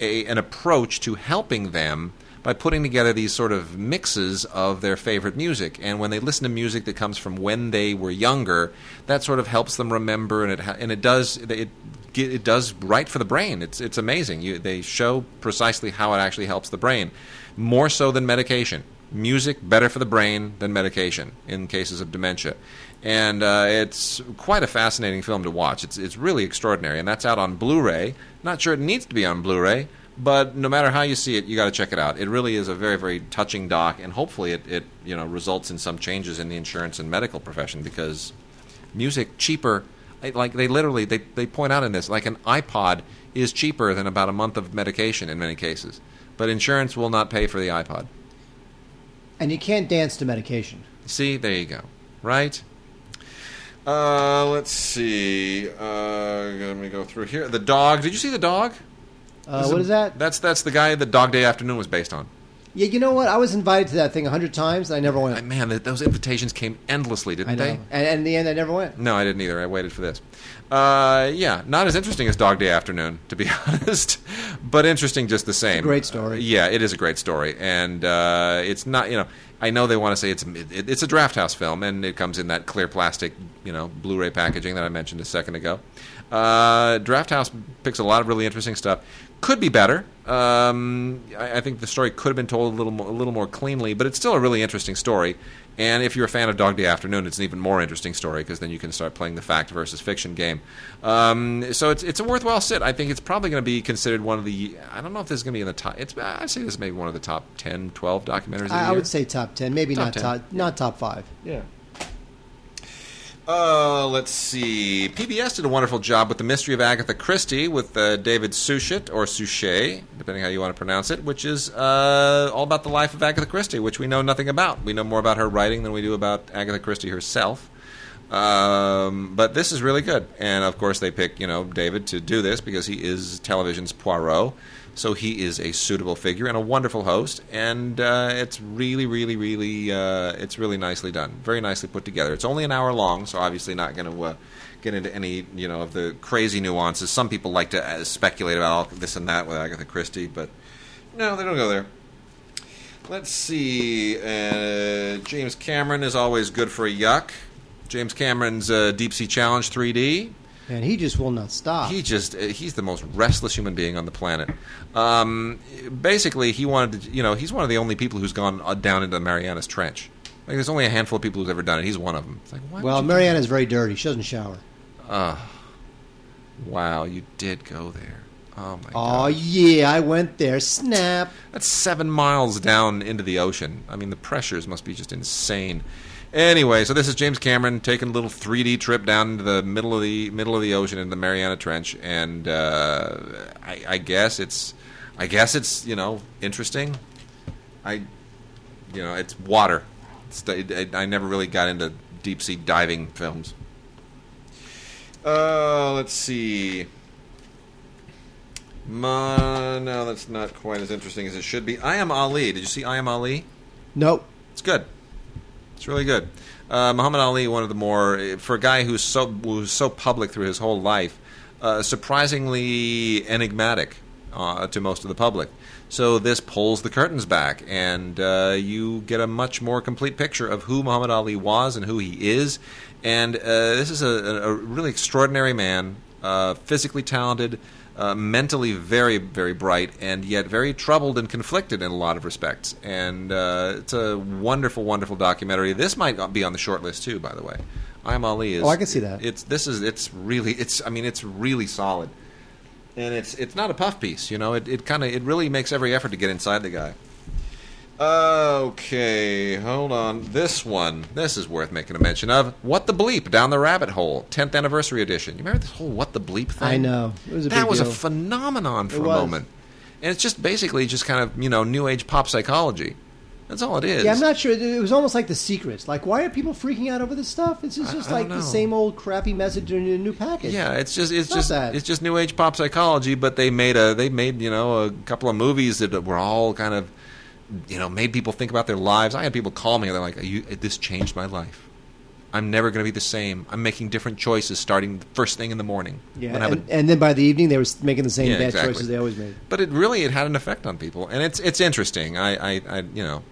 a, an approach to helping them by putting together these sort of mixes of their favorite music. And when they listen to music that comes from when they were younger, that sort of helps them remember, and it ha- and it does it it does right for the brain. It's it's amazing. You, they show precisely how it actually helps the brain, more so than medication music better for the brain than medication in cases of dementia. And uh, it's quite a fascinating film to watch. It's, it's really extraordinary. And that's out on Blu ray. Not sure it needs to be on Blu ray, but no matter how you see it, you got to check it out. It really is a very, very touching doc, and hopefully it, it you know results in some changes in the insurance and medical profession because music cheaper. Like they literally they, they point out in this like an iPod is cheaper than about a month of medication in many cases, but insurance will not pay for the iPod. And you can't dance to medication. See, there you go. Right? Uh, let's see. Uh, let me go through here. The dog. Did you see the dog? Uh, what is that? That's that's the guy the Dog Day Afternoon was based on. Yeah, you know what? I was invited to that thing a hundred times. and I never went. Man, those invitations came endlessly, didn't I know. they? And, and in the end, I never went. No, I didn't either. I waited for this. Uh, yeah, not as interesting as Dog Day Afternoon, to be honest, but interesting just the same. great story. Uh, yeah, it is a great story, and uh, it's not. You know, I know they want to say it's it, it's a draft house film, and it comes in that clear plastic, you know, Blu-ray packaging that I mentioned a second ago. Uh, draft House picks a lot of really interesting stuff. Could be better. Um, I, I, think the story could have been told a little more, a little more cleanly, but it's still a really interesting story. And if you're a fan of Dog Day Afternoon, it's an even more interesting story because then you can start playing the fact versus fiction game. Um, so it's it's a worthwhile sit. I think it's probably going to be considered one of the. I don't know if this is going to be in the top. It's I'd say this is maybe one of the top 10, 12 documentaries. I, I would say top ten, maybe top not 10. top not top five. Yeah. Uh, let's see. PBS did a wonderful job with the Mystery of Agatha Christie with uh, David Suchet or Suchet, depending how you want to pronounce it, which is uh, all about the life of Agatha Christie, which we know nothing about. We know more about her writing than we do about Agatha Christie herself. Um, but this is really good, and of course they pick you know David to do this because he is television's Poirot, so he is a suitable figure and a wonderful host, and uh, it's really, really, really, uh, it's really nicely done, very nicely put together. It's only an hour long, so obviously not going to uh, get into any you know of the crazy nuances. Some people like to uh, speculate about all this and that with Agatha Christie, but no, they don't go there. Let's see. Uh, James Cameron is always good for a yuck. James Cameron's uh, Deep Sea Challenge 3D. And he just will not stop. He just uh, he's the most restless human being on the planet. Um, basically, he wanted to, you know he's one of the only people who's gone uh, down into the Marianas Trench. Like there's only a handful of people who's ever done it. He's one of them. It's like, why well, Mariana's very dirty. She doesn't shower. that? wow, you did go there. Oh my Oh yeah, I went there. Snap. That's seven miles down into the ocean. I mean, the pressures must be just insane. Anyway, so this is James Cameron taking a little 3D trip down into the middle of the middle of the ocean in the Mariana Trench, and uh, I, I guess it's, I guess it's you know interesting. I, you know, it's water. It's, I, I never really got into deep sea diving films. Uh, let's see. Ma, no, that's not quite as interesting as it should be. I am Ali. Did you see I am Ali? Nope. It's good. It's really good. Uh, Muhammad Ali, one of the more for a guy who's so who's so public through his whole life, uh, surprisingly enigmatic uh, to most of the public. So this pulls the curtains back, and uh, you get a much more complete picture of who Muhammad Ali was and who he is. And uh, this is a, a really extraordinary man, uh, physically talented, uh, mentally very, very bright, and yet very troubled and conflicted in a lot of respects. And uh, it's a wonderful, wonderful documentary. This might be on the short list too, by the way. I am Ali is. Oh, I can see that. It's this is it's really it's I mean it's really solid, and it's it's not a puff piece. You know, it it kind of it really makes every effort to get inside the guy. Okay, hold on. This one, this is worth making a mention of. What the bleep down the rabbit hole, 10th anniversary edition. You remember this whole what the bleep thing? I know. It was a that was deal. a phenomenon for It a was. moment, and it's just basically just kind of you know new age pop psychology. That's all it is. Yeah, I'm not sure. It was almost like the secrets. Like, why are people freaking out over this stuff? It's just, just like the same old crappy message in a new package. Yeah, it's just it's, It's just that. it's just new age pop psychology, but they made a they made you know a couple of movies that were all kind of you know made people think about their lives. I had people call me and they're like, you, "This changed my life. I'm never going to be the same. I'm making different choices starting the first thing in the morning." Yeah, When I a- and, and then by the evening they were making the same Yeah, bad exactly. choices they always made. but it really it had an effect on people, and it's it's interesting. I I, I you know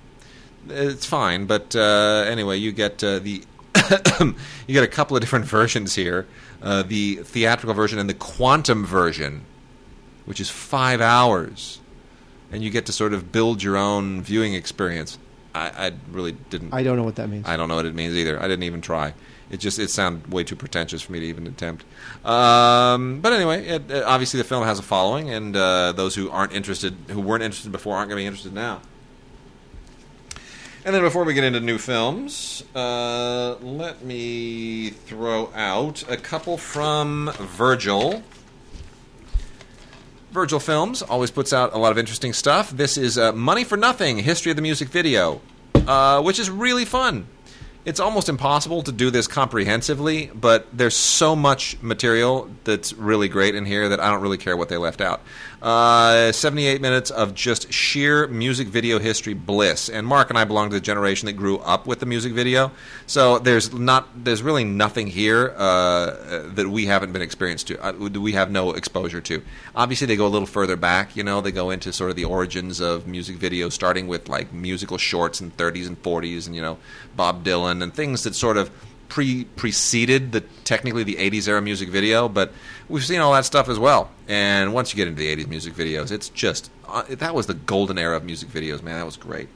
it's fine, but uh, anyway, you get uh, the you get a couple of different versions here: uh, the theatrical version and the quantum version, which is five hours, and you get to sort of build your own viewing experience. I, I really didn't. I don't know what that means. I don't know what it means either. I didn't even try. It just it sounded way too pretentious for me to even attempt. Um, but anyway, it, uh, obviously the film has a following, and uh, those who aren't interested, who weren't interested before, aren't going to be interested now. And then before we get into new films, uh, let me throw out a couple from Virgil. Virgil Films always puts out a lot of interesting stuff. This is uh, Money for Nothing History of the Music Video, uh, which is really fun. It's almost impossible to do this comprehensively, but there's so much material that's really great in here that I don't really care what they left out. Uh, 78 minutes of just sheer music video history bliss. And Mark and I belong to the generation that grew up with the music video, so there's not there's really nothing here uh, that we haven't been experienced to. Uh, we have no exposure to. Obviously, they go a little further back. You know, they go into sort of the origins of music video, starting with like musical shorts in 30s and 40s, and you know, Bob Dylan and things that sort of pre preceded the technically the 80s era music video. But we've seen all that stuff as well. And once you get into the 80s music videos, it's just uh, that was the golden era of music videos, man. That was great.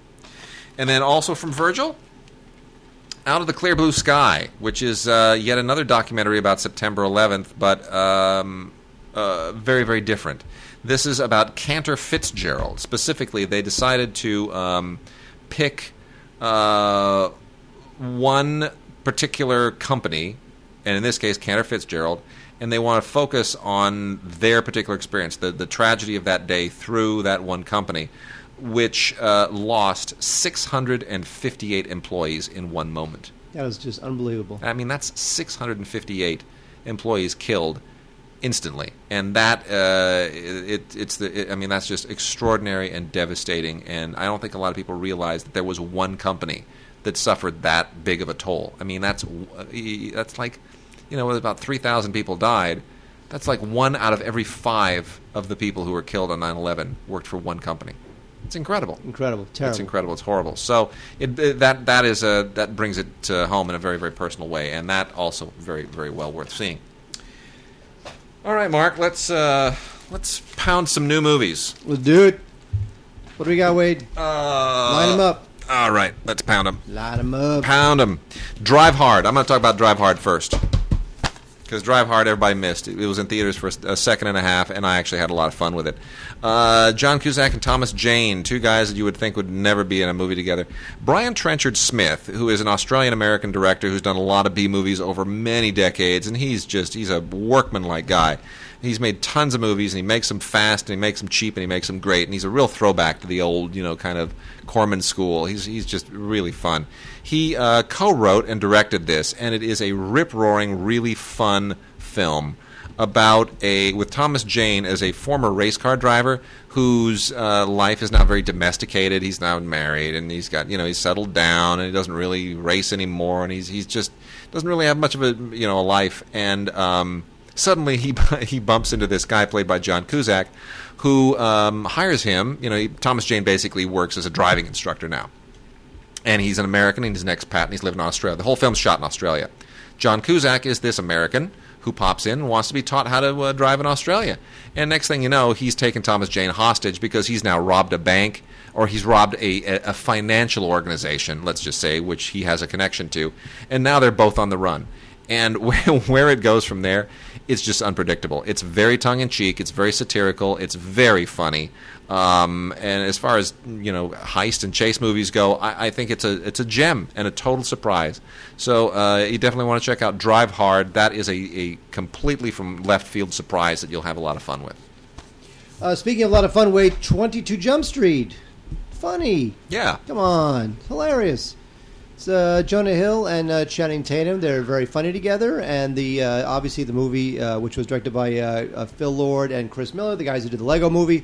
And then also from Virgil, out of the Clear Blue Sky, which is uh, yet another documentary about September 11th, but um, uh, very, very different. This is about Cantor Fitzgerald. Specifically, they decided to um, pick uh, one particular company and in this case, Cantor Fitzgerald, and they want to focus on their particular experience, the the tragedy of that day through that one company, which uh, lost 658 employees in one moment. That was just unbelievable. I mean, that's 658 employees killed instantly, and that uh, it, it's the. It, I mean, that's just extraordinary and devastating. And I don't think a lot of people realize that there was one company that suffered that big of a toll. I mean, that's that's like, you know, about 3,000 people died. That's like one out of every five of the people who were killed on 9/11 worked for one company. It's incredible. Incredible. Terrible. It's incredible. It's horrible. So it, it, that that is a that brings it to home in a very very personal way, and that also very very well worth seeing. All right, Mark. Let's uh, let's pound some new movies. Let's do it. What do we got, Wade? Uh, Line them up. All right, let's pound them. Line them up. Pound them. Drive Hard. I'm going to talk about Drive Hard first. Because Drive Hard, everybody missed. It was in theaters for a second and a half, and I actually had a lot of fun with it. Uh, John Cusack and Thomas Jane, two guys that you would think would never be in a movie together. Brian Trenchard Smith, who is an Australian American director who's done a lot of B movies over many decades, and he's just he's a workman-like guy. He's made tons of movies, and he makes them fast, and he makes them cheap, and he makes them great, and he's a real throwback to the old, you know, kind of Corman school. He's he's just really fun. He uh, co-wrote and directed this, and it is a rip-roaring, really fun film about a with Thomas Jane as a former race car driver whose uh, life is now very domesticated. He's now married and he's got you know he's settled down and he doesn't really race anymore and he's he's just doesn't really have much of a you know a life and um, suddenly he he bumps into this guy played by John Cusack who um, hires him. You know he, Thomas Jane basically works as a driving instructor now. And he's an American, and he's an expat, and he's living in Australia. The whole film's shot in Australia. John Cusack is this American who pops in and wants to be taught how to uh, drive in Australia. And next thing you know, he's taken Thomas Jane hostage because he's now robbed a bank or he's robbed a, a, financial organization, let's just say, which he has a connection to. And now they're both on the run. And where it goes from there, it's just unpredictable. It's very tongue in cheek. It's very satirical. It's very funny. Um, and as far as you know, heist and chase movies go, I, I, think it's a it's a gem and a total surprise. So uh, you definitely want to check out Drive Hard. That is a, a completely from left field surprise that you'll have a lot of fun with. Uh, speaking of a lot of fun, wait, Twenty Two Jump Street, funny. Yeah, come on, hilarious. It's uh, Jonah Hill and uh, Channing Tatum. They're very funny together, and the uh, obviously the movie, uh, which was directed by uh, uh, Phil Lord and Chris Miller, the guys who did the Lego Movie,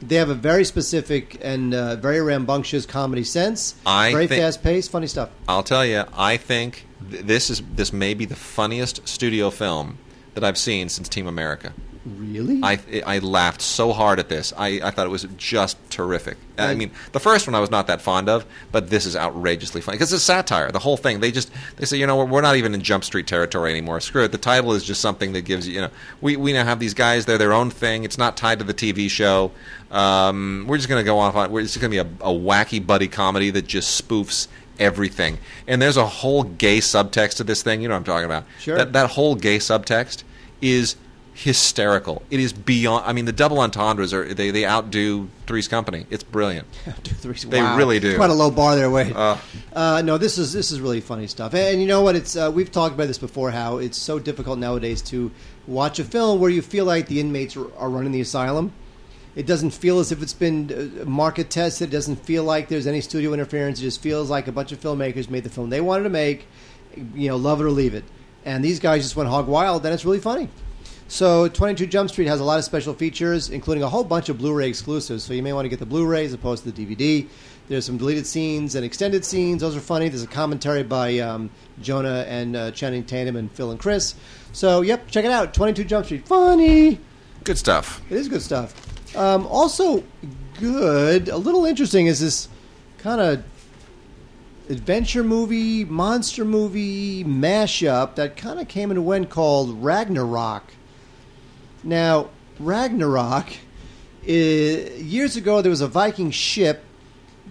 they have a very specific and very rambunctious comedy sense. I very think, fast paced, funny stuff. I'll tell you, I think th- this is this may be the funniest studio film that I've seen since Team America. Really? I I laughed so hard at this. I, I thought it was just terrific. I mean, the first one I was not that fond of, but this is outrageously funny because it's satire. The whole thing. They just they say, you know, we're not even in Jump Street territory anymore. Screw it. The title is just something that gives you, you know, we we now have these guys. They're their own thing. It's not tied to the TV show. Um, we're just going to go off on. It's going to be a, a wacky buddy comedy that just spoofs everything. And there's a whole gay subtext to this thing. You know what I'm talking about? Sure. That that whole gay subtext is hysterical. It is beyond. I mean, the double entendres are they they outdo Three's Company. It's brilliant. They wow. really do. Quite a low bar there, Wade. Uh, uh, no, this is this is really funny stuff. And, and you know what? It's uh, we've talked about this before. How it's so difficult nowadays to watch a film where you feel like the inmates are, are running the asylum. It doesn't feel as if it's been uh, market tested. It doesn't feel like there's any studio interference. It just feels like a bunch of filmmakers made the film they wanted to make. You know, love it or leave it. And these guys just went hog wild, and it's really funny. So 22 Jump Street has a lot of special features, including a whole bunch of Blu-ray exclusives. So you may want to get the Blu-ray as opposed to the DVD. There's some deleted scenes and extended scenes. Those are funny. There's a commentary by um, Jonah and uh, Channing Tatum and Phil and Chris. So yep, check it out. 22 Jump Street, funny. good stuff. It is good stuff. Um, also, good. A little interesting is this kind of adventure movie, monster movie mashup that kind of came and went called Ragnarok. Now, Ragnarok, is, years ago, there was a Viking ship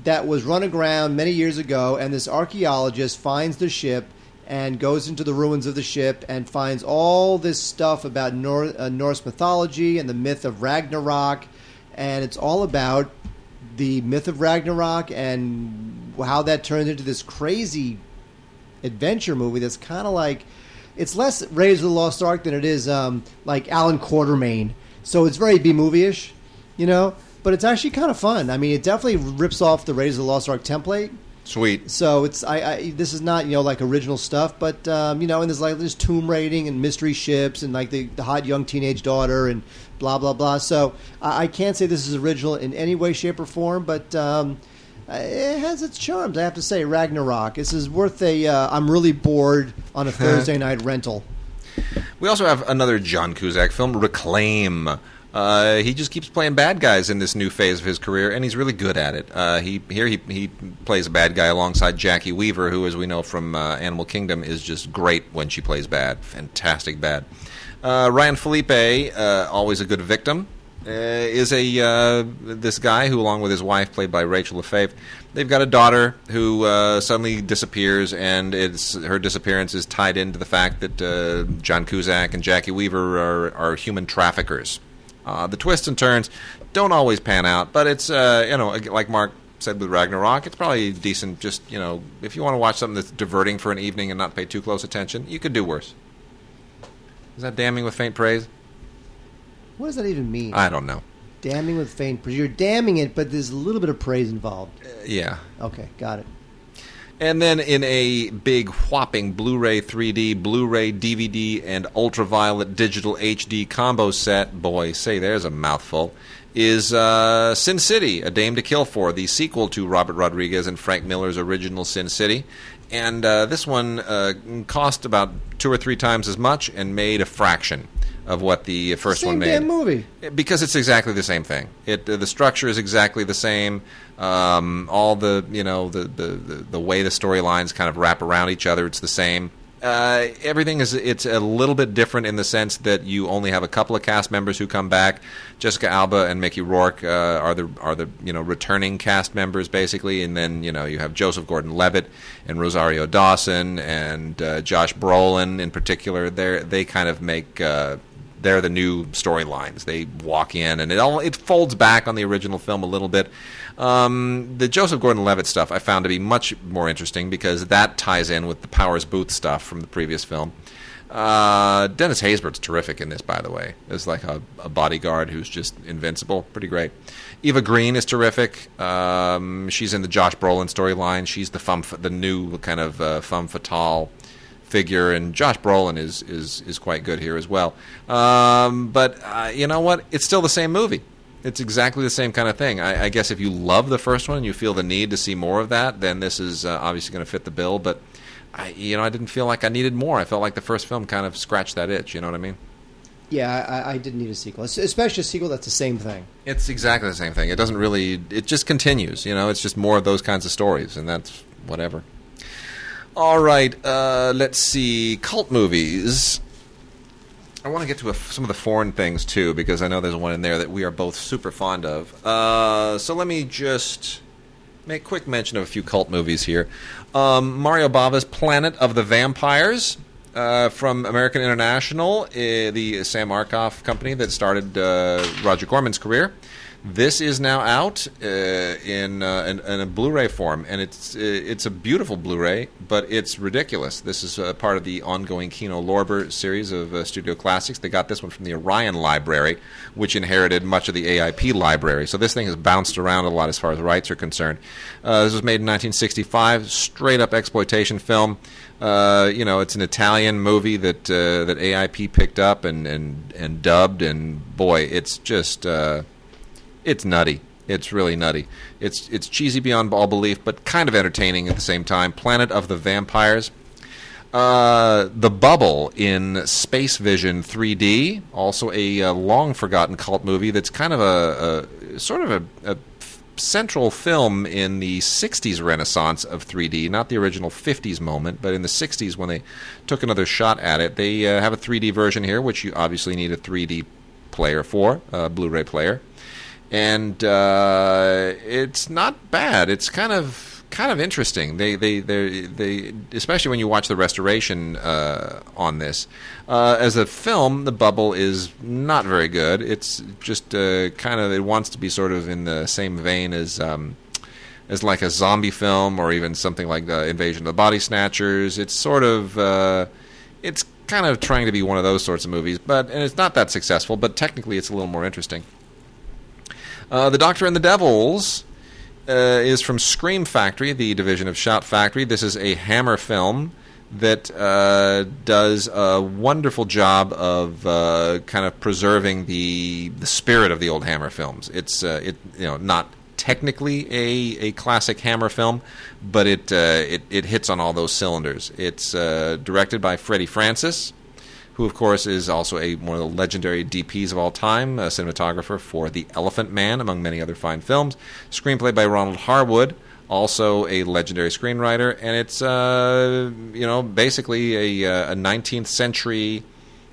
that was run aground many years ago, and this archaeologist finds the ship and goes into the ruins of the ship and finds all this stuff about Nor- uh, Norse mythology and the myth of Ragnarok, and it's all about the myth of Ragnarok and how that turns into this crazy adventure movie that's kind of like it's less Raiders of the Lost Ark than it is um, like Allan Quatermain. So it's very B movie ish, you know. But it's actually kind of fun. I mean, it definitely rips off the Raiders of the Lost Ark template. Sweet. So it's I, I this is not you know like original stuff, but um, you know, and there's like there's tomb raiding and mystery ships and like the, the hot young teenage daughter and blah blah blah. So I, I can't say this is original in any way, shape, or form, but um, it has its charms. I have to say, Ragnarok. This is worth a. Uh, I'm really bored on a Thursday night rental. We also have another John Cusack film, Reclaim. Uh, he just keeps playing bad guys in this new phase of his career, and he's really good at it. Uh, he here he he plays a bad guy alongside Jacki Weaver, who, as we know from uh, Animal Kingdom, is just great when she plays bad, fantastic bad. Uh, Ryan Phillippe, uh, always a good victim, uh, is a this guy who, along with his wife, played by Rachel Lefevre, they've got a daughter who suddenly disappears, and it's her disappearance is tied into the fact that John Cusack and Jacki Weaver are, are human traffickers. Uh, the twists and turns don't always pan out, but it's uh, you know like Mark said with Ragnarok, it's probably decent. Just you know, if you want to watch something that's diverting for an evening and not pay too close attention, you could do worse. Is that damning with faint praise? What does that even mean? I don't know. Damning with faint praise. You're damning it, but there's a little bit of praise involved. Uh, yeah. Okay, got it. And then in a big whopping Blu-ray 3D, Blu-ray DVD, and ultraviolet digital HD combo set, boy, say there's a mouthful, is uh, Sin City: A Dame to Kill For, the sequel to Robert Rodriguez and Frank Miller's original Sin City. And uh, this one uh, cost about two or three times as much and made a fraction of what the first Same one made. damn movie. Because it's exactly the same thing. It uh, the structure is exactly the same. Um, all the you know the, the, the, the way the storylines kind of wrap around each other, it's the same. Uh, everything is it's a little bit different in the sense that you only have a couple of cast members who come back. Jessica Alba and Mickey Rourke uh, are the are the you know returning cast members basically, and then you know you have Joseph Gordon-Levitt and Rosario Dawson and uh, Josh Brolin in particular. They they kind of make uh, they're the new storylines. They walk in, and it all it folds back on the original film a little bit. Um, the Joseph Gordon-Levitt stuff I found to be much more interesting because that ties in with the Powers Boothe stuff from the previous film. Uh, Dennis Haysbert's terrific in this, by the way. Is like a, a, bodyguard who's just invincible. Pretty great. Eva Green is terrific. Um, she's in the Josh Brolin storyline. She's the femme, the new kind of uh, femme fatale figure, and Josh Brolin is is is quite good here as well. Um, but uh, you know what? It's still the same movie. It's exactly the same kind of thing. I, I, guess if you love the first one and you feel the need to see more of that, then this is uh, obviously going to fit the bill. But I, you know, I didn't feel like I needed more. I felt like the first film kind of scratched that itch. You know what I mean? Yeah, I, I didn't need a sequel, especially a sequel that's the same thing. It's exactly the same thing. It doesn't really. It just continues. You know, it's just more of those kinds of stories, and that's whatever. All right, uh, let's see. Cult movies. I want to get to a, some of the foreign things too, because I know there's one in there that we are both super fond of. Uh, so let me just make quick mention of a few cult movies here. Um, Mario Bava's Planet of the Vampires uh, from American International, uh, the Sam Arkoff company that started uh, Roger Corman's career. This is now out uh, in, uh, in, in a Blu-ray form, and it's uh, it's a beautiful Blu-ray, but it's ridiculous. This is uh, part of the ongoing Kino Lorber series of uh, Studio Classics. They got this one from the Orion Library, which inherited much of the AIP library. So this thing has bounced around a lot as far as rights are concerned. This was made in 1965, straight up exploitation film. Uh, you know, it's an Italian movie that uh, that AIP picked up and, and, and dubbed, and boy, it's just uh, it's nutty. It's really nutty. It's it's cheesy beyond all belief, but kind of entertaining at the same time. Planet of the Vampires. Uh, the Bubble in Space Vision 3D, also a, a long forgotten cult movie that's kind of a, a sort of a, a, central film in the 60s renaissance of 3D, not the original 50s moment, but in the 60s when they took another shot at it. They uh, have a 3D version here, which you obviously need a 3D player for, a Blu ray player and uh, it's not bad. It's kind of kind of interesting. They they they they especially when you watch the restoration uh, on this. Uh, as a film, The Bubble is not very good. It's just uh, kind of it wants to be sort of in the same vein as. Um, as like a zombie film, or even something like the Invasion of the Body Snatchers, it's sort of uh, it's kind of trying to be one of those sorts of movies, but and it's not that successful. But technically, it's a little more interesting. Uh, the Doctor and the Devils uh, is from Scream Factory, the division of Shout Factory. This is a Hammer film that uh, does a wonderful job of uh, kind of preserving the the spirit of the old Hammer films. It's uh, it you know not technically a, a classic Hammer film, but it, uh, it it hits on all those cylinders. It's uh, directed by Freddie Francis, who of course is also a one of the legendary DPs of all time, a cinematographer for The Elephant Man, among many other fine films. Screenplay by Ronald Harwood also a legendary screenwriter, and it's uh, you know basically a, uh, a 19th century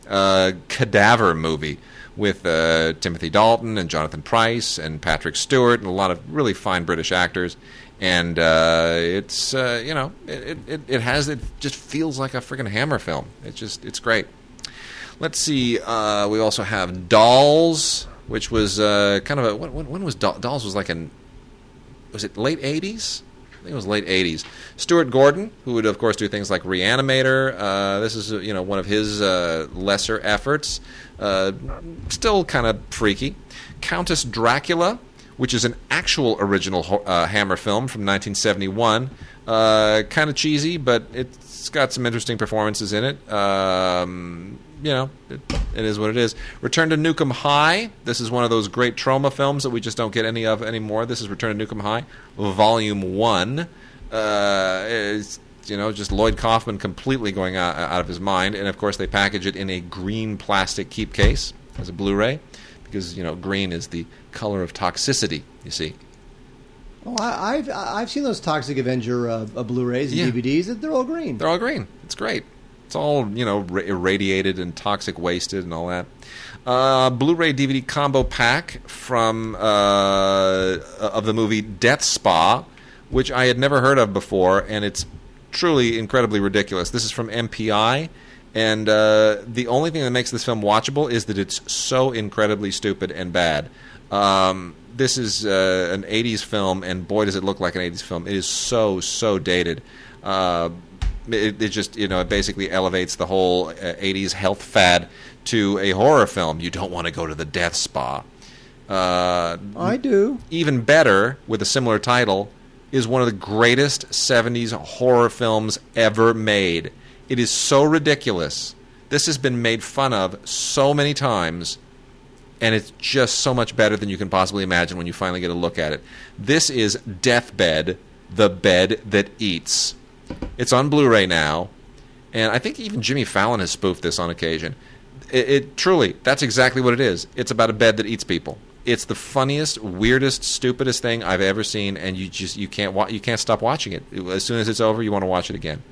uh, cadaver movie with uh, Timothy Dalton and Jonathan Pryce and Patrick Stewart and a lot of really fine British actors. And uh, it's uh, you know it, it, it has it just feels like a freaking Hammer film. It's just it's great. Let's see. we also have Dolls, which was kind of a when, when was Dolls was like an was it late 80s? I think it was late 80s. Stuart Gordon, who would of course do things like Reanimator. Uh, this is you know one of his uh, lesser efforts. Uh, still kind of freaky. Countess Dracula, which is an actual original uh, Hammer film from 1971. Uh, kind of cheesy, but it's got some interesting performances in it. Um, you know, it, it is what it is. Return to Nuke 'Em High. This is one of those great Troma films that we just don't get any of anymore. This is Return to Nuke 'Em High, Volume One. Uh, you know, just Lloyd Kaufman completely going out, out of his mind, and of course they package it in a green plastic keep case as a Blu-ray, because you know green is the color of toxicity. You see. Oh, I, have I've seen those Toxic Avenger uh, uh, Blu-rays and yeah. DVDs. They're all green. They're all green. It's great. It's all you know, irradiated and toxic wasted and all that. Uh, Blu-ray DVD combo pack from uh, of the movie Death Spa, which I had never heard of before, and it's truly incredibly ridiculous. This is from MPI, and uh, the only thing that makes this film watchable is that it's so incredibly stupid and bad. Um, this is uh, an 80s film, and boy, does it look like an 80s film. It is so, so dated. Uh, it, it, just you know it basically elevates the whole uh, 80s health fad to a horror film. You don't want to go to the death spa. Uh, I do. Even better, with a similar title, is one of the greatest 70s horror films ever made. It is so ridiculous. This has been made fun of so many times, and it's just so much better than you can possibly imagine when you finally get a look at it. This is Deathbed, the bed that eats. It's on Blu-ray now, and I think even Jimmy Fallon has spoofed this on occasion. It, it, truly, that's exactly what it is. It's about a bed that eats people. It's the funniest, weirdest, stupidest thing I've ever seen, and you just you can't wa- you can't stop watching it. As soon as it's over, you want to watch it again.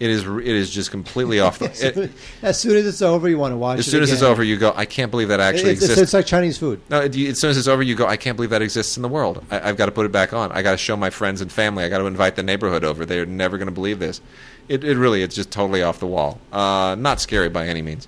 It is it is just completely off the. It, as soon as it's over, you want to watch. It. As soon as it's over, you go. I can't believe that actually it's, exists. It's like Chinese food. No, it, as soon as it's over, you go. I can't believe that exists in the world. I, have got to put it back on. I got to show my friends and family. I got to invite the neighborhood over. They're never going to believe this. It, it really it's just totally off the wall. Uh, not scary by any means.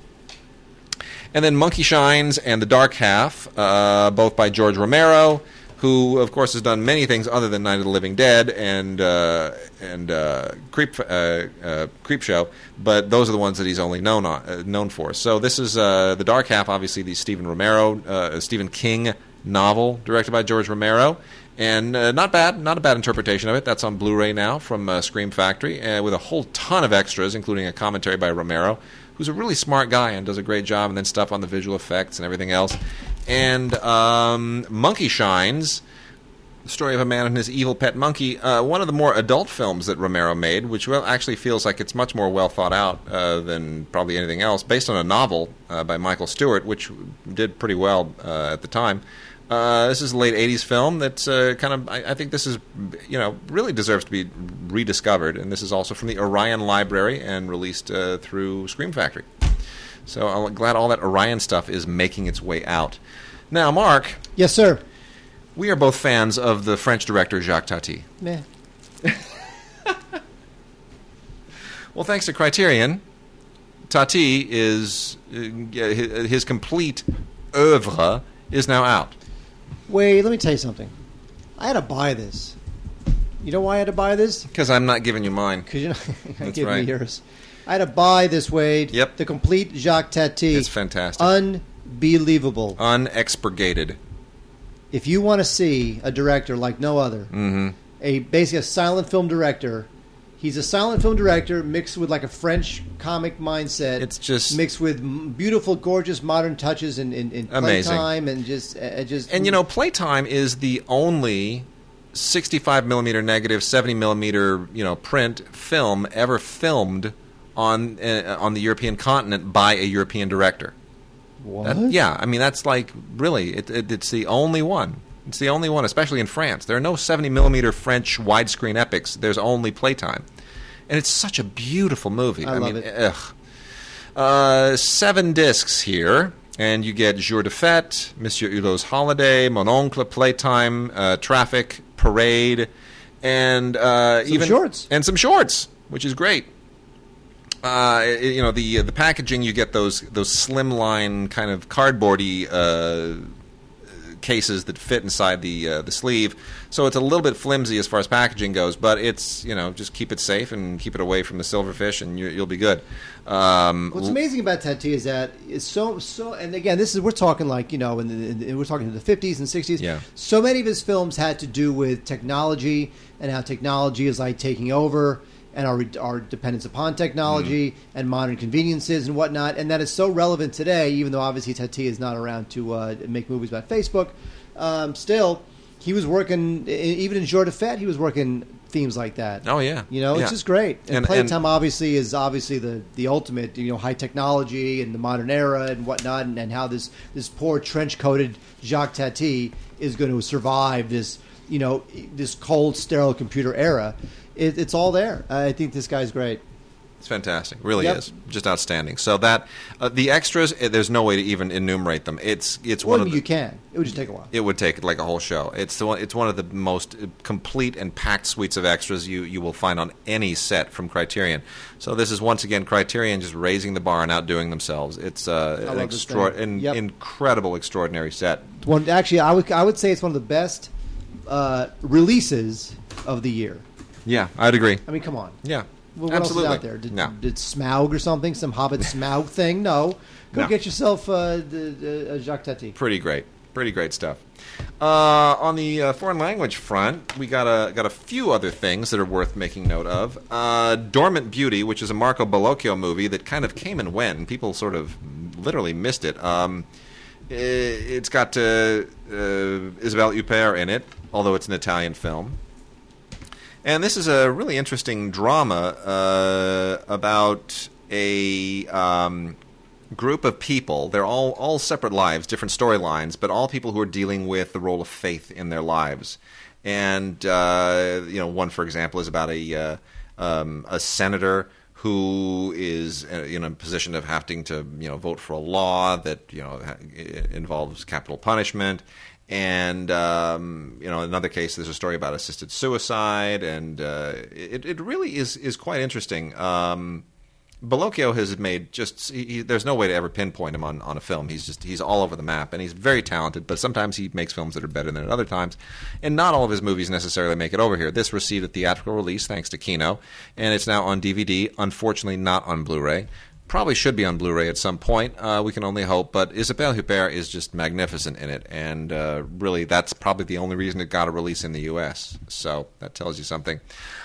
And then Monkey Shines and The Dark Half, uh, both by George Romero who of course has done many things other than Night of the Living Dead and uh, and uh, Creep uh, uh Show, but those are the ones that he's only known on, uh, known for. So this is uh, the Dark Half, obviously the Stephen Romero, Stephen King novel directed by George Romero. And not bad, not a bad interpretation of it. That's on Blu-ray now from Scream Factory, with a whole ton of extras, including a commentary by Romero, who's a really smart guy and does a great job, and then stuff on the visual effects and everything else and um, Monkey Shines, the story of a man and his evil pet monkey, uh, one of the more adult films that Romero made, which well, actually feels like it's much more well thought out uh, than probably anything else, based on a novel uh, by Michael Stewart, which did pretty well uh, at the time. Uh, this is a late '80s film that's uh, kind of. I, I, think this is, you know, really deserves to be rediscovered, and this is also from the Orion Library and released through Scream Factory. So I'm glad all that Orion stuff is making its way out. Now, Mark. Yes, sir. We are both fans of the French director Jacques Tati. Meh. well, thanks to Criterion, Tati is uh, his complete oeuvre is now out. Wait, let me tell you something. I had to buy this. You know why I had to buy this? Because I'm not giving you mine. Because you're not right. me yours. I had to buy this Wade. Yep. The complete Jacques Tati. It's fantastic. Unbelievable. Unexpurgated. if you want to see a director like no other, Mm-hmm. a basically a silent film director, he's a silent film director mixed with like a French comic mindset. It's just- mixed with m- beautiful, gorgeous modern touches and in, in, Amazing. playtime and just uh, just And you know, Playtime is the only 65 millimeter negative, 70 millimeter you know print film ever filmed on uh, on the European continent by a European director. what? That- yeah, I mean that's like really, it, it, it's the only one. It's the only one, especially in France. There are no 70 millimeter French widescreen epics. There's only Playtime, and it's such a beautiful movie. I love mean, it. ugh. Uh, seven discs here, and you get Jour de Fête, Monsieur Hulot's Holiday, Mon Oncle, Playtime, uh, Trafic, Parade, and uh, Some even shorts. and some shorts, which is great. Uh, you know the the packaging you get those those slimline kind of cardboardy uh, cases that fit inside the uh, the sleeve, so it's a little bit flimsy as far as packaging goes. But it's you know just keep it safe and keep it away from the silverfish, and you, you'll be good. Um, What's amazing about Tati is that it's so so, and again, this is we're talking like you know, in the, in the, we're talking in the fifties and sixties. Yeah. So many of his films had to do with technology and how technology is like taking over and our our dependence upon technology and modern conveniences and whatnot, and that is so relevant today. Even though obviously Tati is not around to uh, make movies about Facebook, um, still he was working even in Jour de Fête. He was working themes like that. Oh, yeah. you know, Yeah. it's just great. And, And- Playtime and- obviously is obviously the the ultimate, you know, high technology and the modern era and whatnot, and, and how this this poor trench coated Jacques Tati is going to survive this, you know, this cold sterile computer era. It, it's all there. I think this guy's great. It's fantastic, really Yep. is just outstanding. So that uh, the extras, eh, there's no way to even enumerate them. It's it's Well, one of you the, can. It would just take a while. It would take like a whole show. It's the one, it's one of the most uh, complete and packed suites of extras you, you will find on any set from Criterion. So this is once again Criterion just raising the bar and outdoing themselves. It's uh, an extra- an Yep. incredible, extraordinary set. One actually, I would I would say it's one of the best uh, releases of the year. Yeah, I'd agree. I mean, come on. Yeah, Well, what absolutely. else is out there? Did, no. did Smaug or something? Some Hobbit Smaug thing? No. Go No. get yourself uh, the, uh, Jacques Tati. pretty great, pretty great stuff. Uh, on the uh, foreign language front, we got a got a few other things that are worth making note of. Uh, Dormant Beauty, which is a Marco Bellocchio movie that kind of came and went, and people sort of literally missed it. Um, i- it's got uh, uh, Isabelle Huppert in it, although it's an Italian film. And this is a really interesting drama uh, about a um, group of people. They're all all separate lives, different storylines, but all people who are dealing with the role of faith in their lives. And uh, you know, one for example is about a uh, um, a senator who is uh, in a position of having to you know vote for a law that you know involves capital punishment. And um, you know, another case, there's a story about assisted suicide, and uh, it, it really is is quite interesting. Um, has made just he, he- there's no way to ever pinpoint him on, on a film. He's just he's all over the map and he's very talented. But sometimes he makes films that are better than at other times, and not all of his movies necessarily make it over here. This received a theatrical release thanks to Kino, and it's now on DVD. Unfortunately, not on Blu-ray. Probably should be on Blu-ray at some point. Uh, we can only hope. But Isabelle Huppert is just magnificent in it, and uh, really that's probably the only reason it got a release in the U.S. So that tells you something.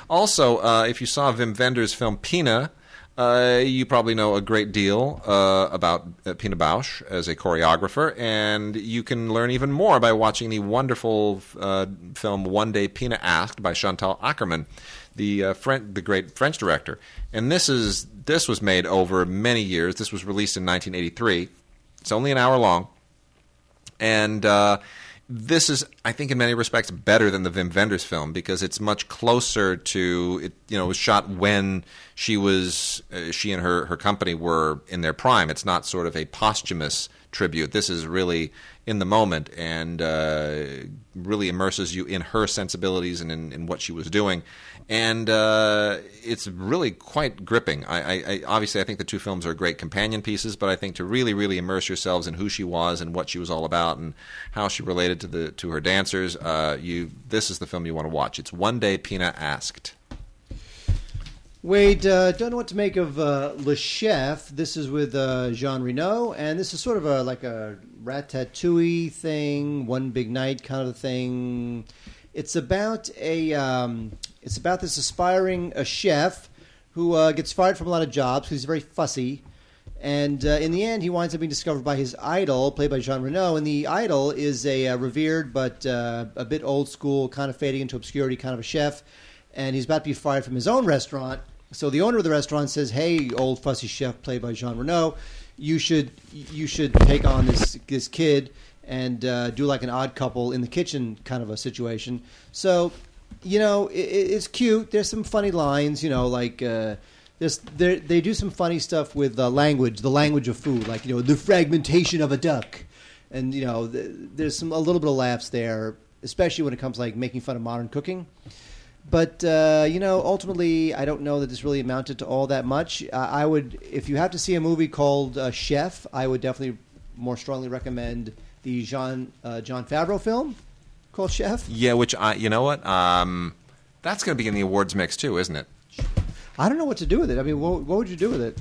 Also, uh, if you saw Wim Wenders' film Pina. Uh, you probably know a great deal uh, about uh, Pina Bausch as a choreographer, and you can learn even more by watching the wonderful film One Day Pina Asked by Chantal Akerman, the uh, French, the great French director. And this is this was made over many years. This was released in 1983. It's only an hour long, and uh, this is, I think, in many respects, better than the Wim Wenders film because it's much closer to it. You know, it was shot when she was, uh, she and her her company were in their prime. It's not sort of a posthumous tribute. This is really in the moment and uh, really immerses you in her sensibilities and in, in what she was doing. And uh, it's really quite gripping. I, I, I obviously I think the two films are great companion pieces, but I think to really, really immerse yourselves in who she was and what she was all about and how she related to the to her dancers, uh, you this is the film you want to watch. It's One Day Pina Asked. Wade, uh, don't know what to make of uh, Le Chef. This is with uh, Jean Reno, and this is sort of a like a ratatouille thing, one big night kind of thing. It's about a um, it's about this aspiring a chef who uh, gets fired from a lot of jobs he's very fussy. And uh, in the end, he winds up being discovered by his idol, played by Jean Reno. And the idol is a uh, revered but uh, a bit old school, kind of fading into obscurity kind of a chef. And he's about to be fired from his own restaurant. So the owner of the restaurant says, "Hey, old fussy chef, played by Jean Reno, you should you should take on this this kid and uh, do like an odd couple in the kitchen kind of a situation." So, you know, it, it's cute. There's some funny lines. You know, like. Uh, this, they do some funny stuff with uh, language, the language of food, like you know the fragmentation of a duck, and you know the, there's some a little bit of laughs there, especially when it comes like making fun of modern cooking. But uh, you know, ultimately, I don't know that this really amounted to all that much. I would, if you have to see a movie called uh, Chef, I would definitely more strongly recommend the Jean uh, Jon Favreau film called Chef. Yeah, which I, you know what, um, that's going to be in the awards mix too, isn't it? I don't know what to do with it. I mean, what, what would you do with it?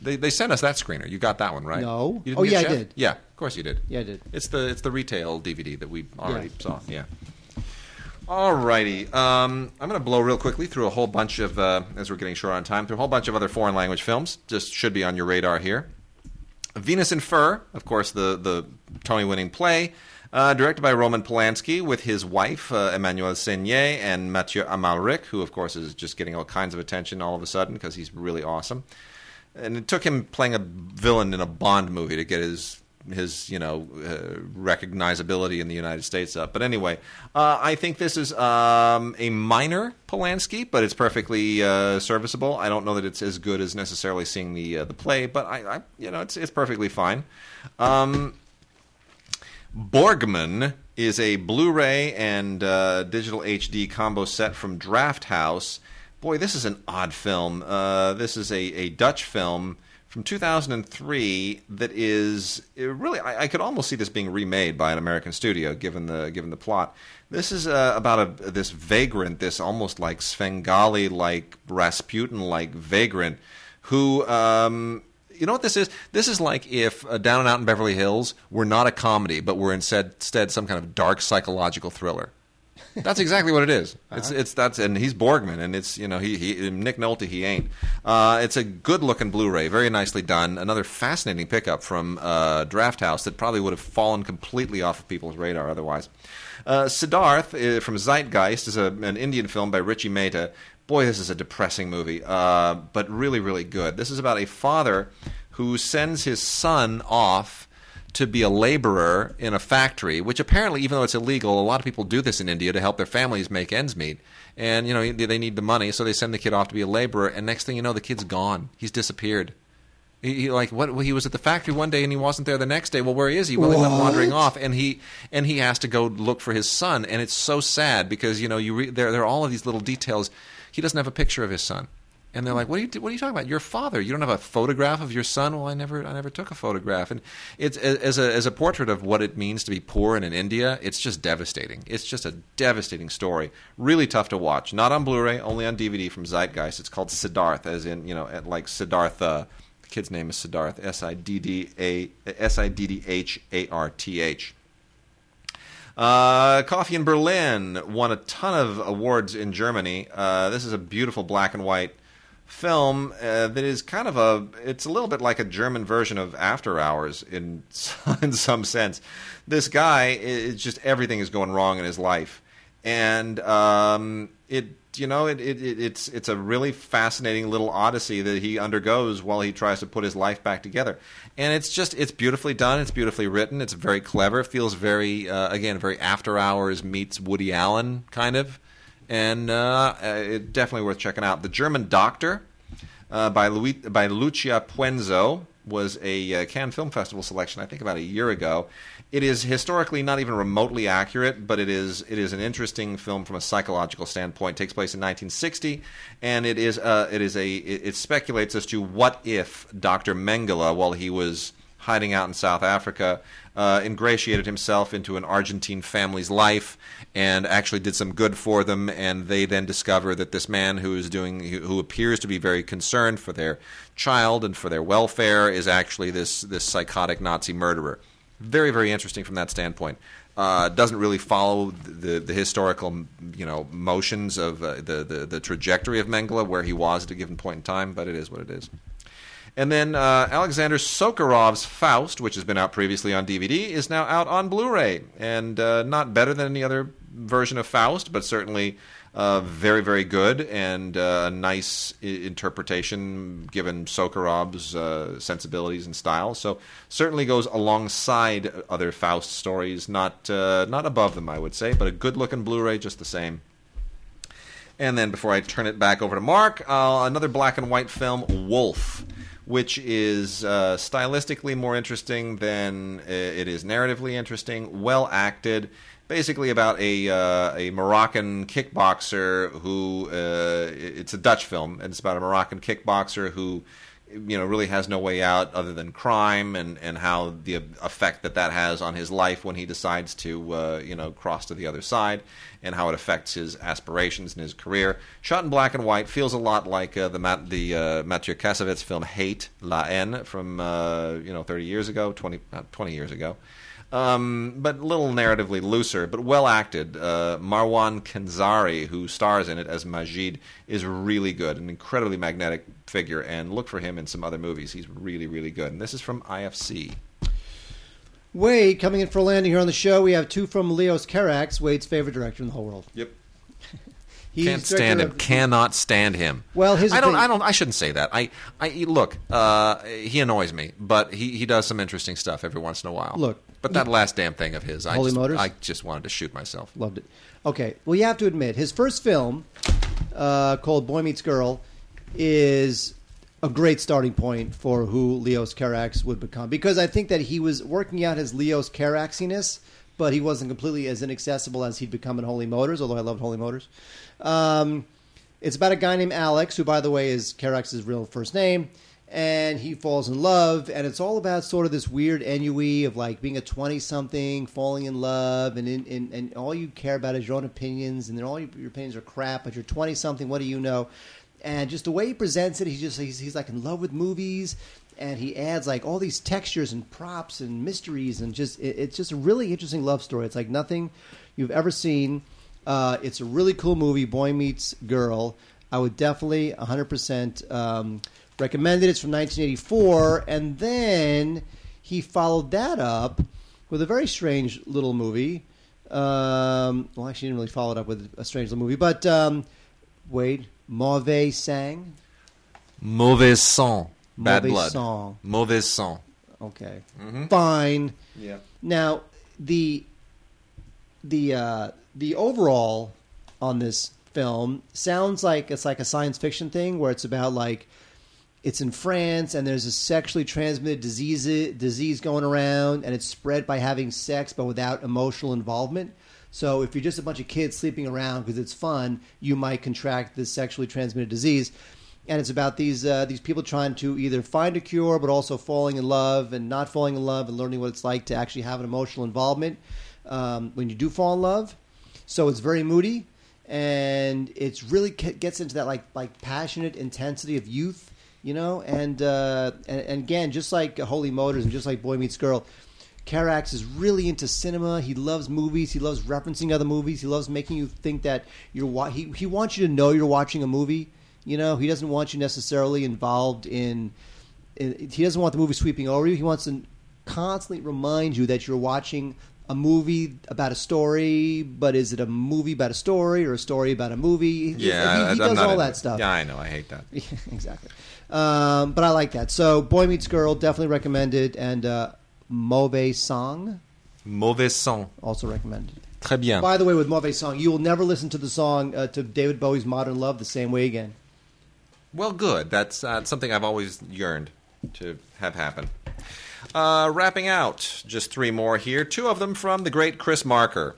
They, they sent us that screener. You got that one, right? No. You didn't Oh, get yeah, I Chef? did. Yeah, of course you did. Yeah, I did. It's the it's the retail DVD that we already Yeah. saw. Yeah. Alrighty, um, I'm going to blow real quickly through a whole bunch of, uh, as we're getting short on time, through a whole bunch of other foreign language films. Just should be on your radar here. Venus in Fur, of course, the the Tony winning play, uh, directed by Roman Polanski with his wife uh, Emmanuelle Seigner and Mathieu Amalric, who of course is just getting all kinds of attention all of a sudden because he's really awesome. And it took him playing a villain in a Bond movie to get his his you know uh, recognizability in the United States up. But anyway, uh, I think this is um, a minor Polanski, but it's perfectly uh, serviceable. I don't know that it's as good as necessarily seeing the uh, the play, but I, I you know it's it's perfectly fine. Um, Borgman is a Blu-ray and uh, digital HD combo set from Drafthouse. Boy, this is an odd film. Uh, this is a, a Dutch film from 2003 that is really. I, I could almost see this being remade by an American studio, given the given the plot. This is uh, about a this vagrant, this almost like Svengali, like Rasputin, like vagrant, who um, you know what this is? This is like if uh, Down and Out in Beverly Hills were not a comedy, but were instead, instead some kind of dark psychological thriller. That's exactly what it is. It's it's that's and he's Borgman and it's you know he, he Nick Nolte he ain't. Uh, it's a good looking Blu-ray, very nicely done. Another fascinating pickup from uh, Drafthouse that probably would have fallen completely off of people's radar otherwise. Uh, Siddharth uh, from Zeitgeist is a, an Indian film by Richie Mehta. Boy, this is a depressing movie, uh, but really really good. This is about a father who sends his son off to be a laborer in a factory, which apparently, even though it's illegal, a lot of people do this in India to help their families make ends meet. And you know they need the money, so they send the kid off to be a laborer. And next thing you know, the kid's gone. He's disappeared. He, he like what? Well, he was at the factory one day and he wasn't there the next day. Well, where is he? Well, he went wandering off, and he and he has to go look for his son. And it's so sad because you know you re- there there are all of these little details. He doesn't have a picture of his son. And they're like, "What are you? What are you talking about? Your father? You don't have a photograph of your son? Well, I never, I never took a photograph." And it's as a as a portrait of what it means to be poor in India. It's just devastating. It's just a devastating story. Really tough to watch. Not on Blu-ray, only on DVD from Zeitgeist. It's called Siddharth, as in you know, like Siddhartha. Uh, the kid's name is Siddharth. S i d d a s i d d h a r t h. Uh, Coffee in Berlin won a ton of awards in Germany. Uh, this is a beautiful black and white film uh, that is kind of a. It's a little bit like a German version of After Hours in in some sense. This guy, it's just everything is going wrong in his life, and um, it you know it, it, it it's it's a really fascinating little odyssey that he undergoes while he tries to put his life back together. And it's just it's beautifully done. It's beautifully written. It's very clever. It feels very uh, again very after hours meets woody allen kind of. And uh, it definitely worth checking out. The german doctor uh, by Louis, by Lucia Puenzo was a uh, Cannes Film Festival selection, I think about a year ago. It is historically not even remotely accurate, but it is it is an interesting film from a psychological standpoint. It takes place in 1960, and it is uh, it is a it, it speculates as to what if Dr. Mengele, while he was hiding out in South Africa, uh, ingratiated himself into an Argentine family's life, and actually did some good for them. And they then discover that this man who is doing, who, appears to be very concerned for their child and for their welfare, is actually this this psychotic Nazi murderer. Very, very interesting from that standpoint. Uh, doesn't really follow the the historical you know motions of uh, the, the the trajectory of Mengele where he was at a given point in time, but it is what it is. And then uh, Alexander Sokurov's Faust, which has been out previously on DVD, is now out on Blu-ray, and uh, not better than any other version of Faust, but certainly uh, very, very good and uh, a nice I- interpretation given Sokurov's uh, sensibilities and style. So certainly goes alongside other Faust stories, not uh, not above them, I would say, but a good-looking Blu-ray just the same. And then before I turn it back over to Mark, another black and white film, Wolf, which is uh, stylistically more interesting than uh, it is narratively interesting, well acted. Basically about a uh, a Moroccan kickboxer who uh, it's a Dutch film, and it's about a Moroccan kickboxer who you know really has no way out other than crime and and how the effect that that has on his life when he decides to uh, you know cross to the other side and how it affects his aspirations and his career. Shot in black and white feels a lot like uh, the Matt, the uh, Mathieu Kassovitz film Hate La Haine from uh, you know 30 years ago 20 not 20 years ago um, but a little narratively looser, but well acted. Uh, Marwan Kenzari, who stars in it as Majid, is really good, an incredibly magnetic figure, and look for him in some other movies. He's really, really good. And this is from IFC. Wade coming in for a landing here on the show. We have two from Leos Carax, Wade's favorite director in the whole world. Yep. He's Can't stand him. of- Cannot stand him. Well, his I don't. I don't. I shouldn't say that. I. I look. Uh, he annoys me, but he, he does some interesting stuff every once in a while. Look, but that last damn thing of his, I Holy just, Motors? I just wanted to shoot myself. Loved it. Okay, well, you have to admit, his first film, uh, called Boy Meets Girl, is a great starting point for who Leos Carax would become. Because I think that he was working out his Leos Caraxiness, but he wasn't completely as inaccessible as he'd become in Holy Motors, although I loved Holy Motors. Um, it's about a guy named Alex, who, by the way, is Carax's real first name. And he falls in love, and it's all about sort of this weird ennui of like being a twenty-something, falling in love, and in, in, and all you care about is your own opinions, and then all your, your opinions are crap. But you're twenty-something, what do you know? And just the way he presents it, he's just he's, he's like in love with movies, and he adds like all these textures and props and mysteries, and just it, it's just a really interesting love story. It's like nothing you've ever seen. Uh, it's a really cool movie, Boy Meets Girl. I would definitely 100% um, recommend it. It's from 1984. And then he followed that up with a very strange little movie. Um, well, actually, he didn't really follow it up with a strange little movie. But, um, Wade, Mauvais Sang. Mauvais sang. Bad Mauvais blood. sang. Mauvais sang. Okay. Mm-hmm. Fine. Yeah. Now the the uh, the overall on this film sounds like it's like a science fiction thing where it's about like it's in France and there's a sexually transmitted disease disease going around and it's spread by having sex but without emotional involvement. So if you're just a bunch of kids sleeping around because it's fun, you might contract this sexually transmitted disease. And it's about these uh, these people trying to either find a cure, but also falling in love and not falling in love, and learning what it's like to actually have an emotional involvement um, when you do fall in love. So it's very moody, and it's really ge- gets into that like like passionate intensity of youth, you know. And uh, and, and again, just like Holy Motors and just like Boy Meets Girl, Carax is really into cinema. He loves movies. He loves referencing other movies. He loves making you think that you're. Wa- he he wants you to know you're watching a movie. You know, he doesn't want you necessarily involved in, in. He doesn't want the movie sweeping over you. He wants to constantly remind you that you're watching a movie about a story. But is it a movie about a story or a story about a movie? Yeah, he, he I'm does all that stuff. Yeah, I know. I hate that. Exactly. Um, but I like that. So, Boy Meets Girl, definitely recommended, and uh, Mauvais Song, Mauvais sang. also recommended. Très bien. By the way, with Mauvais Song, you will never listen to the song uh, to David Bowie's Modern Love the same way again. Well, good. That's uh, something I've always yearned to have happen. Uh, wrapping out, just three more here. Two of them from the great Chris Marker.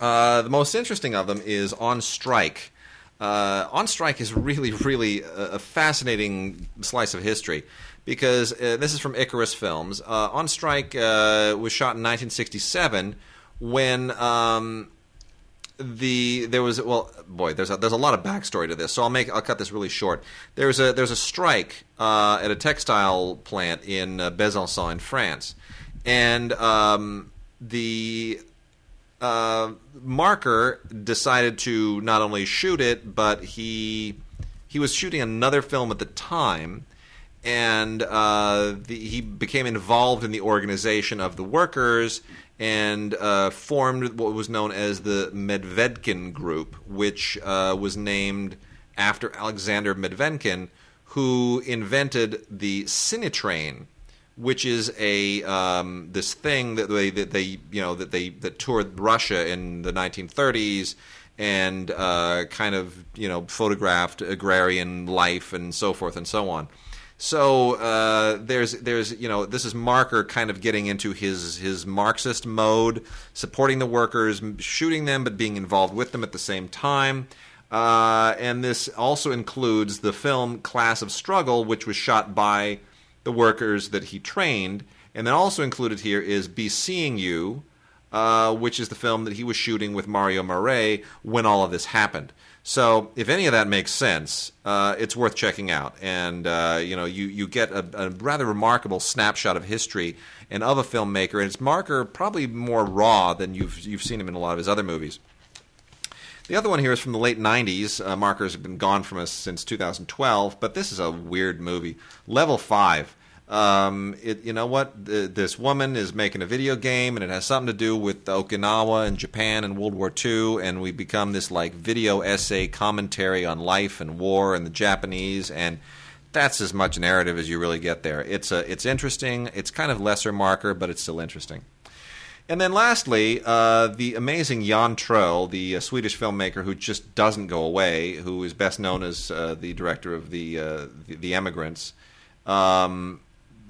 Uh, the most interesting of them is On Strike. Uh, On Strike is really, really a, fascinating slice of history because uh, this is from Icarus Films. Uh, on Strike uh, was shot in 1967 when. Um, the there was well boy there's a, there's a lot of backstory to this so I'll make I'll cut this really short there's a there's a strike uh, at a textile plant in uh, Besançon in France and um, the uh, marker decided to not only shoot it but he he was shooting another film at the time and uh, the, he became involved in the organization of the workers and uh, formed what was known as the Medvedkin Group, which uh, was named after Alexander Medvedkin, who invented the Cinetrain, which is a um, this thing that they that they you know that they that toured Russia in the 1930s and uh, kind of you know photographed agrarian life and so forth and so on. So uh, there's there's you know this is Marker kind of getting into his his Marxist mode, supporting the workers, shooting them, but being involved with them at the same time. Uh, and this also includes the film Class of Struggle, which was shot by the workers that he trained. And then also included here is Be Seeing You, uh, which is the film that he was shooting with Mario Marret when all of this happened. So if any of that makes sense, uh, it's worth checking out. And uh, you know, you you get a, a, rather remarkable snapshot of history and of a filmmaker, and it's Marker probably more raw than you've you've seen him in a lot of his other movies. The other one here is from the late '90s. Uh, Markers have been gone from us since 2012, but this is a weird movie. Level Five. Um, it, you know what? The, this woman is making a video game, and it has something to do with Okinawa and Japan and World War II, and we become this like video essay commentary on life and war and the Japanese, and that's as much narrative as you really get there. It's a, it's interesting. It's kind of lesser marker, but it's still interesting. And then lastly, uh, the amazing Jan Troell, the uh, Swedish filmmaker who just doesn't go away, who is best known as uh, the director of the, uh, the, the Emigrants. Um,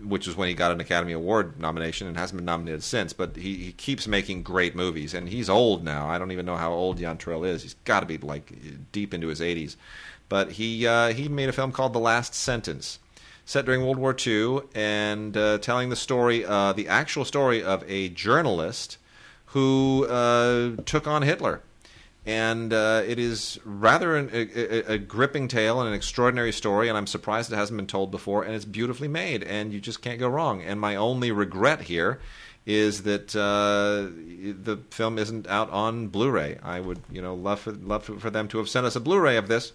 which is when he got an Academy Award nomination and hasn't been nominated since. But he, he keeps making great movies, and he's old now. I don't even know how old Jan Troell is. He's got to be like deep into his 80s. But he uh, he made a film called The Last Sentence, set during World War II, and uh, telling the story, uh, the actual story of a journalist who uh, took on Hitler. And uh, it is rather an, a, a, gripping tale and an extraordinary story and i'm surprised it hasn't been told before and it's beautifully made and you just can't go wrong. And my only regret here is that uh, the film isn't out on blu-ray. I would you know love for, love for them to have sent us a blu-ray of this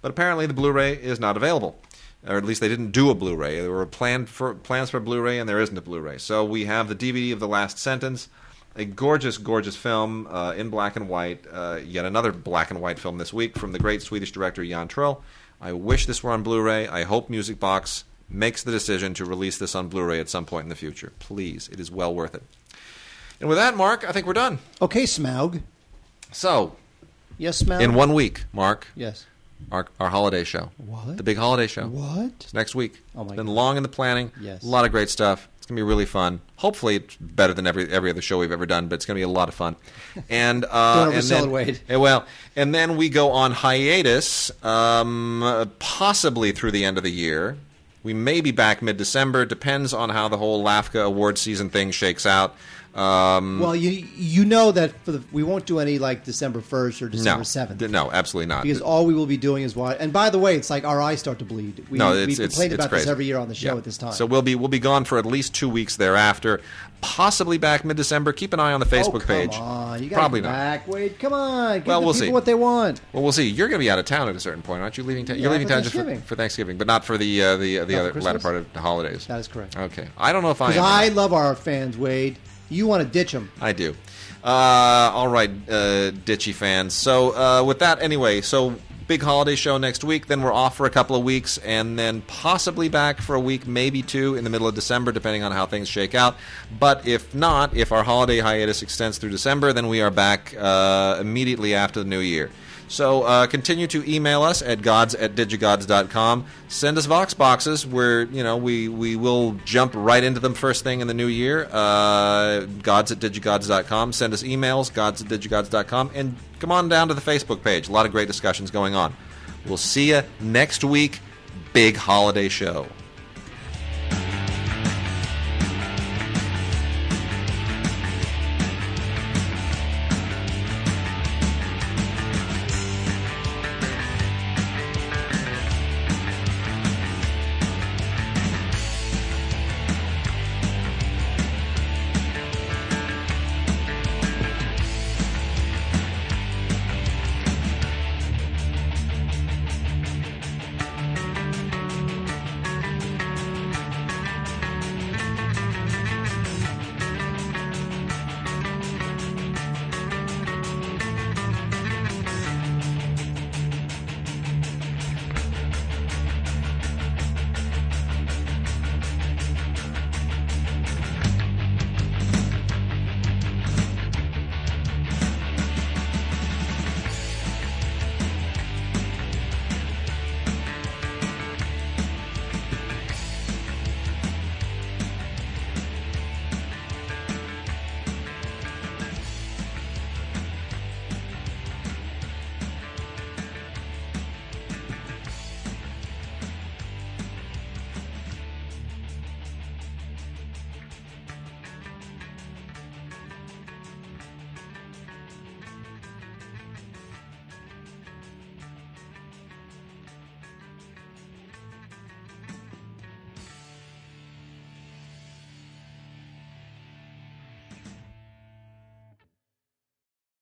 but apparently the blu-ray is not available or at least they didn't do a Blu-ray. There were planned for plans for Blu-ray, and there isn't a Blu-ray. So we have the DVD of the last sentence a gorgeous, gorgeous film uh, in black and white. Uh, yet another black and white film this week from the great Swedish director Jan Troell. I wish this were on Blu-ray. I hope Music Box makes the decision to release this on Blu-ray at some point in the future. Please, it is well worth it. And with that, Mark, I think we're done. Okay, Smaug. So, yes, Smaug. In one week, Mark. Yes. Our, our holiday show. What? The big holiday show. What? It's next week. Oh my it's been God. long in the planning. Yes. A lot of great stuff It's gonna be really fun. Hopefully, it's better than every every other show we've ever done, but it's gonna be a lot of fun. And uh, Don't and then, Wade. eh, well, and then we go on hiatus, um, possibly through the end of the year. We may be back mid December. Depends on how the whole LAFCA award season thing shakes out. Um, Well, you you know that for the, we won't do any like December first or December seventh. no, absolutely not. Because all we will be doing is watch. And by the way, it's like our eyes start to bleed. We, no, we it's, it's, complain it's about this every year on the show Yeah. at this time. So we'll be we'll be gone for at least two weeks thereafter, possibly back mid December. Keep an eye on the Facebook oh, come page. on, you got Probably to not. back. Wait, come on. Give Well, we'll see. what they want. Well, we'll see. You're going to be out of town at a certain point, aren't you? Leaving town. You're leaving for town just for, Thanksgiving. for Thanksgiving, but not for the uh, the the Not other latter part of the holidays. That is correct. Okay, I don't know if I. I love our fans, Wade. You want to ditch them. I do. Uh, all right, uh, ditchy fans. So uh, with that, anyway, so big holiday show next week. Then we're off for a couple of weeks, and then possibly back for a week, maybe two, in the middle of December, depending on how things shake out. But if not, if our holiday hiatus extends through December, then we are back uh, immediately after the new year. So uh, continue to email us at gods at digigods.com. Send us Vox boxes where, you know, we, we will jump right into them first thing in the new year. Uh, gods at digigods.com. Send us emails, gods at digigods.com. And come on down to the Facebook page. A lot of great discussions going on. We'll see you next week. Big holiday show.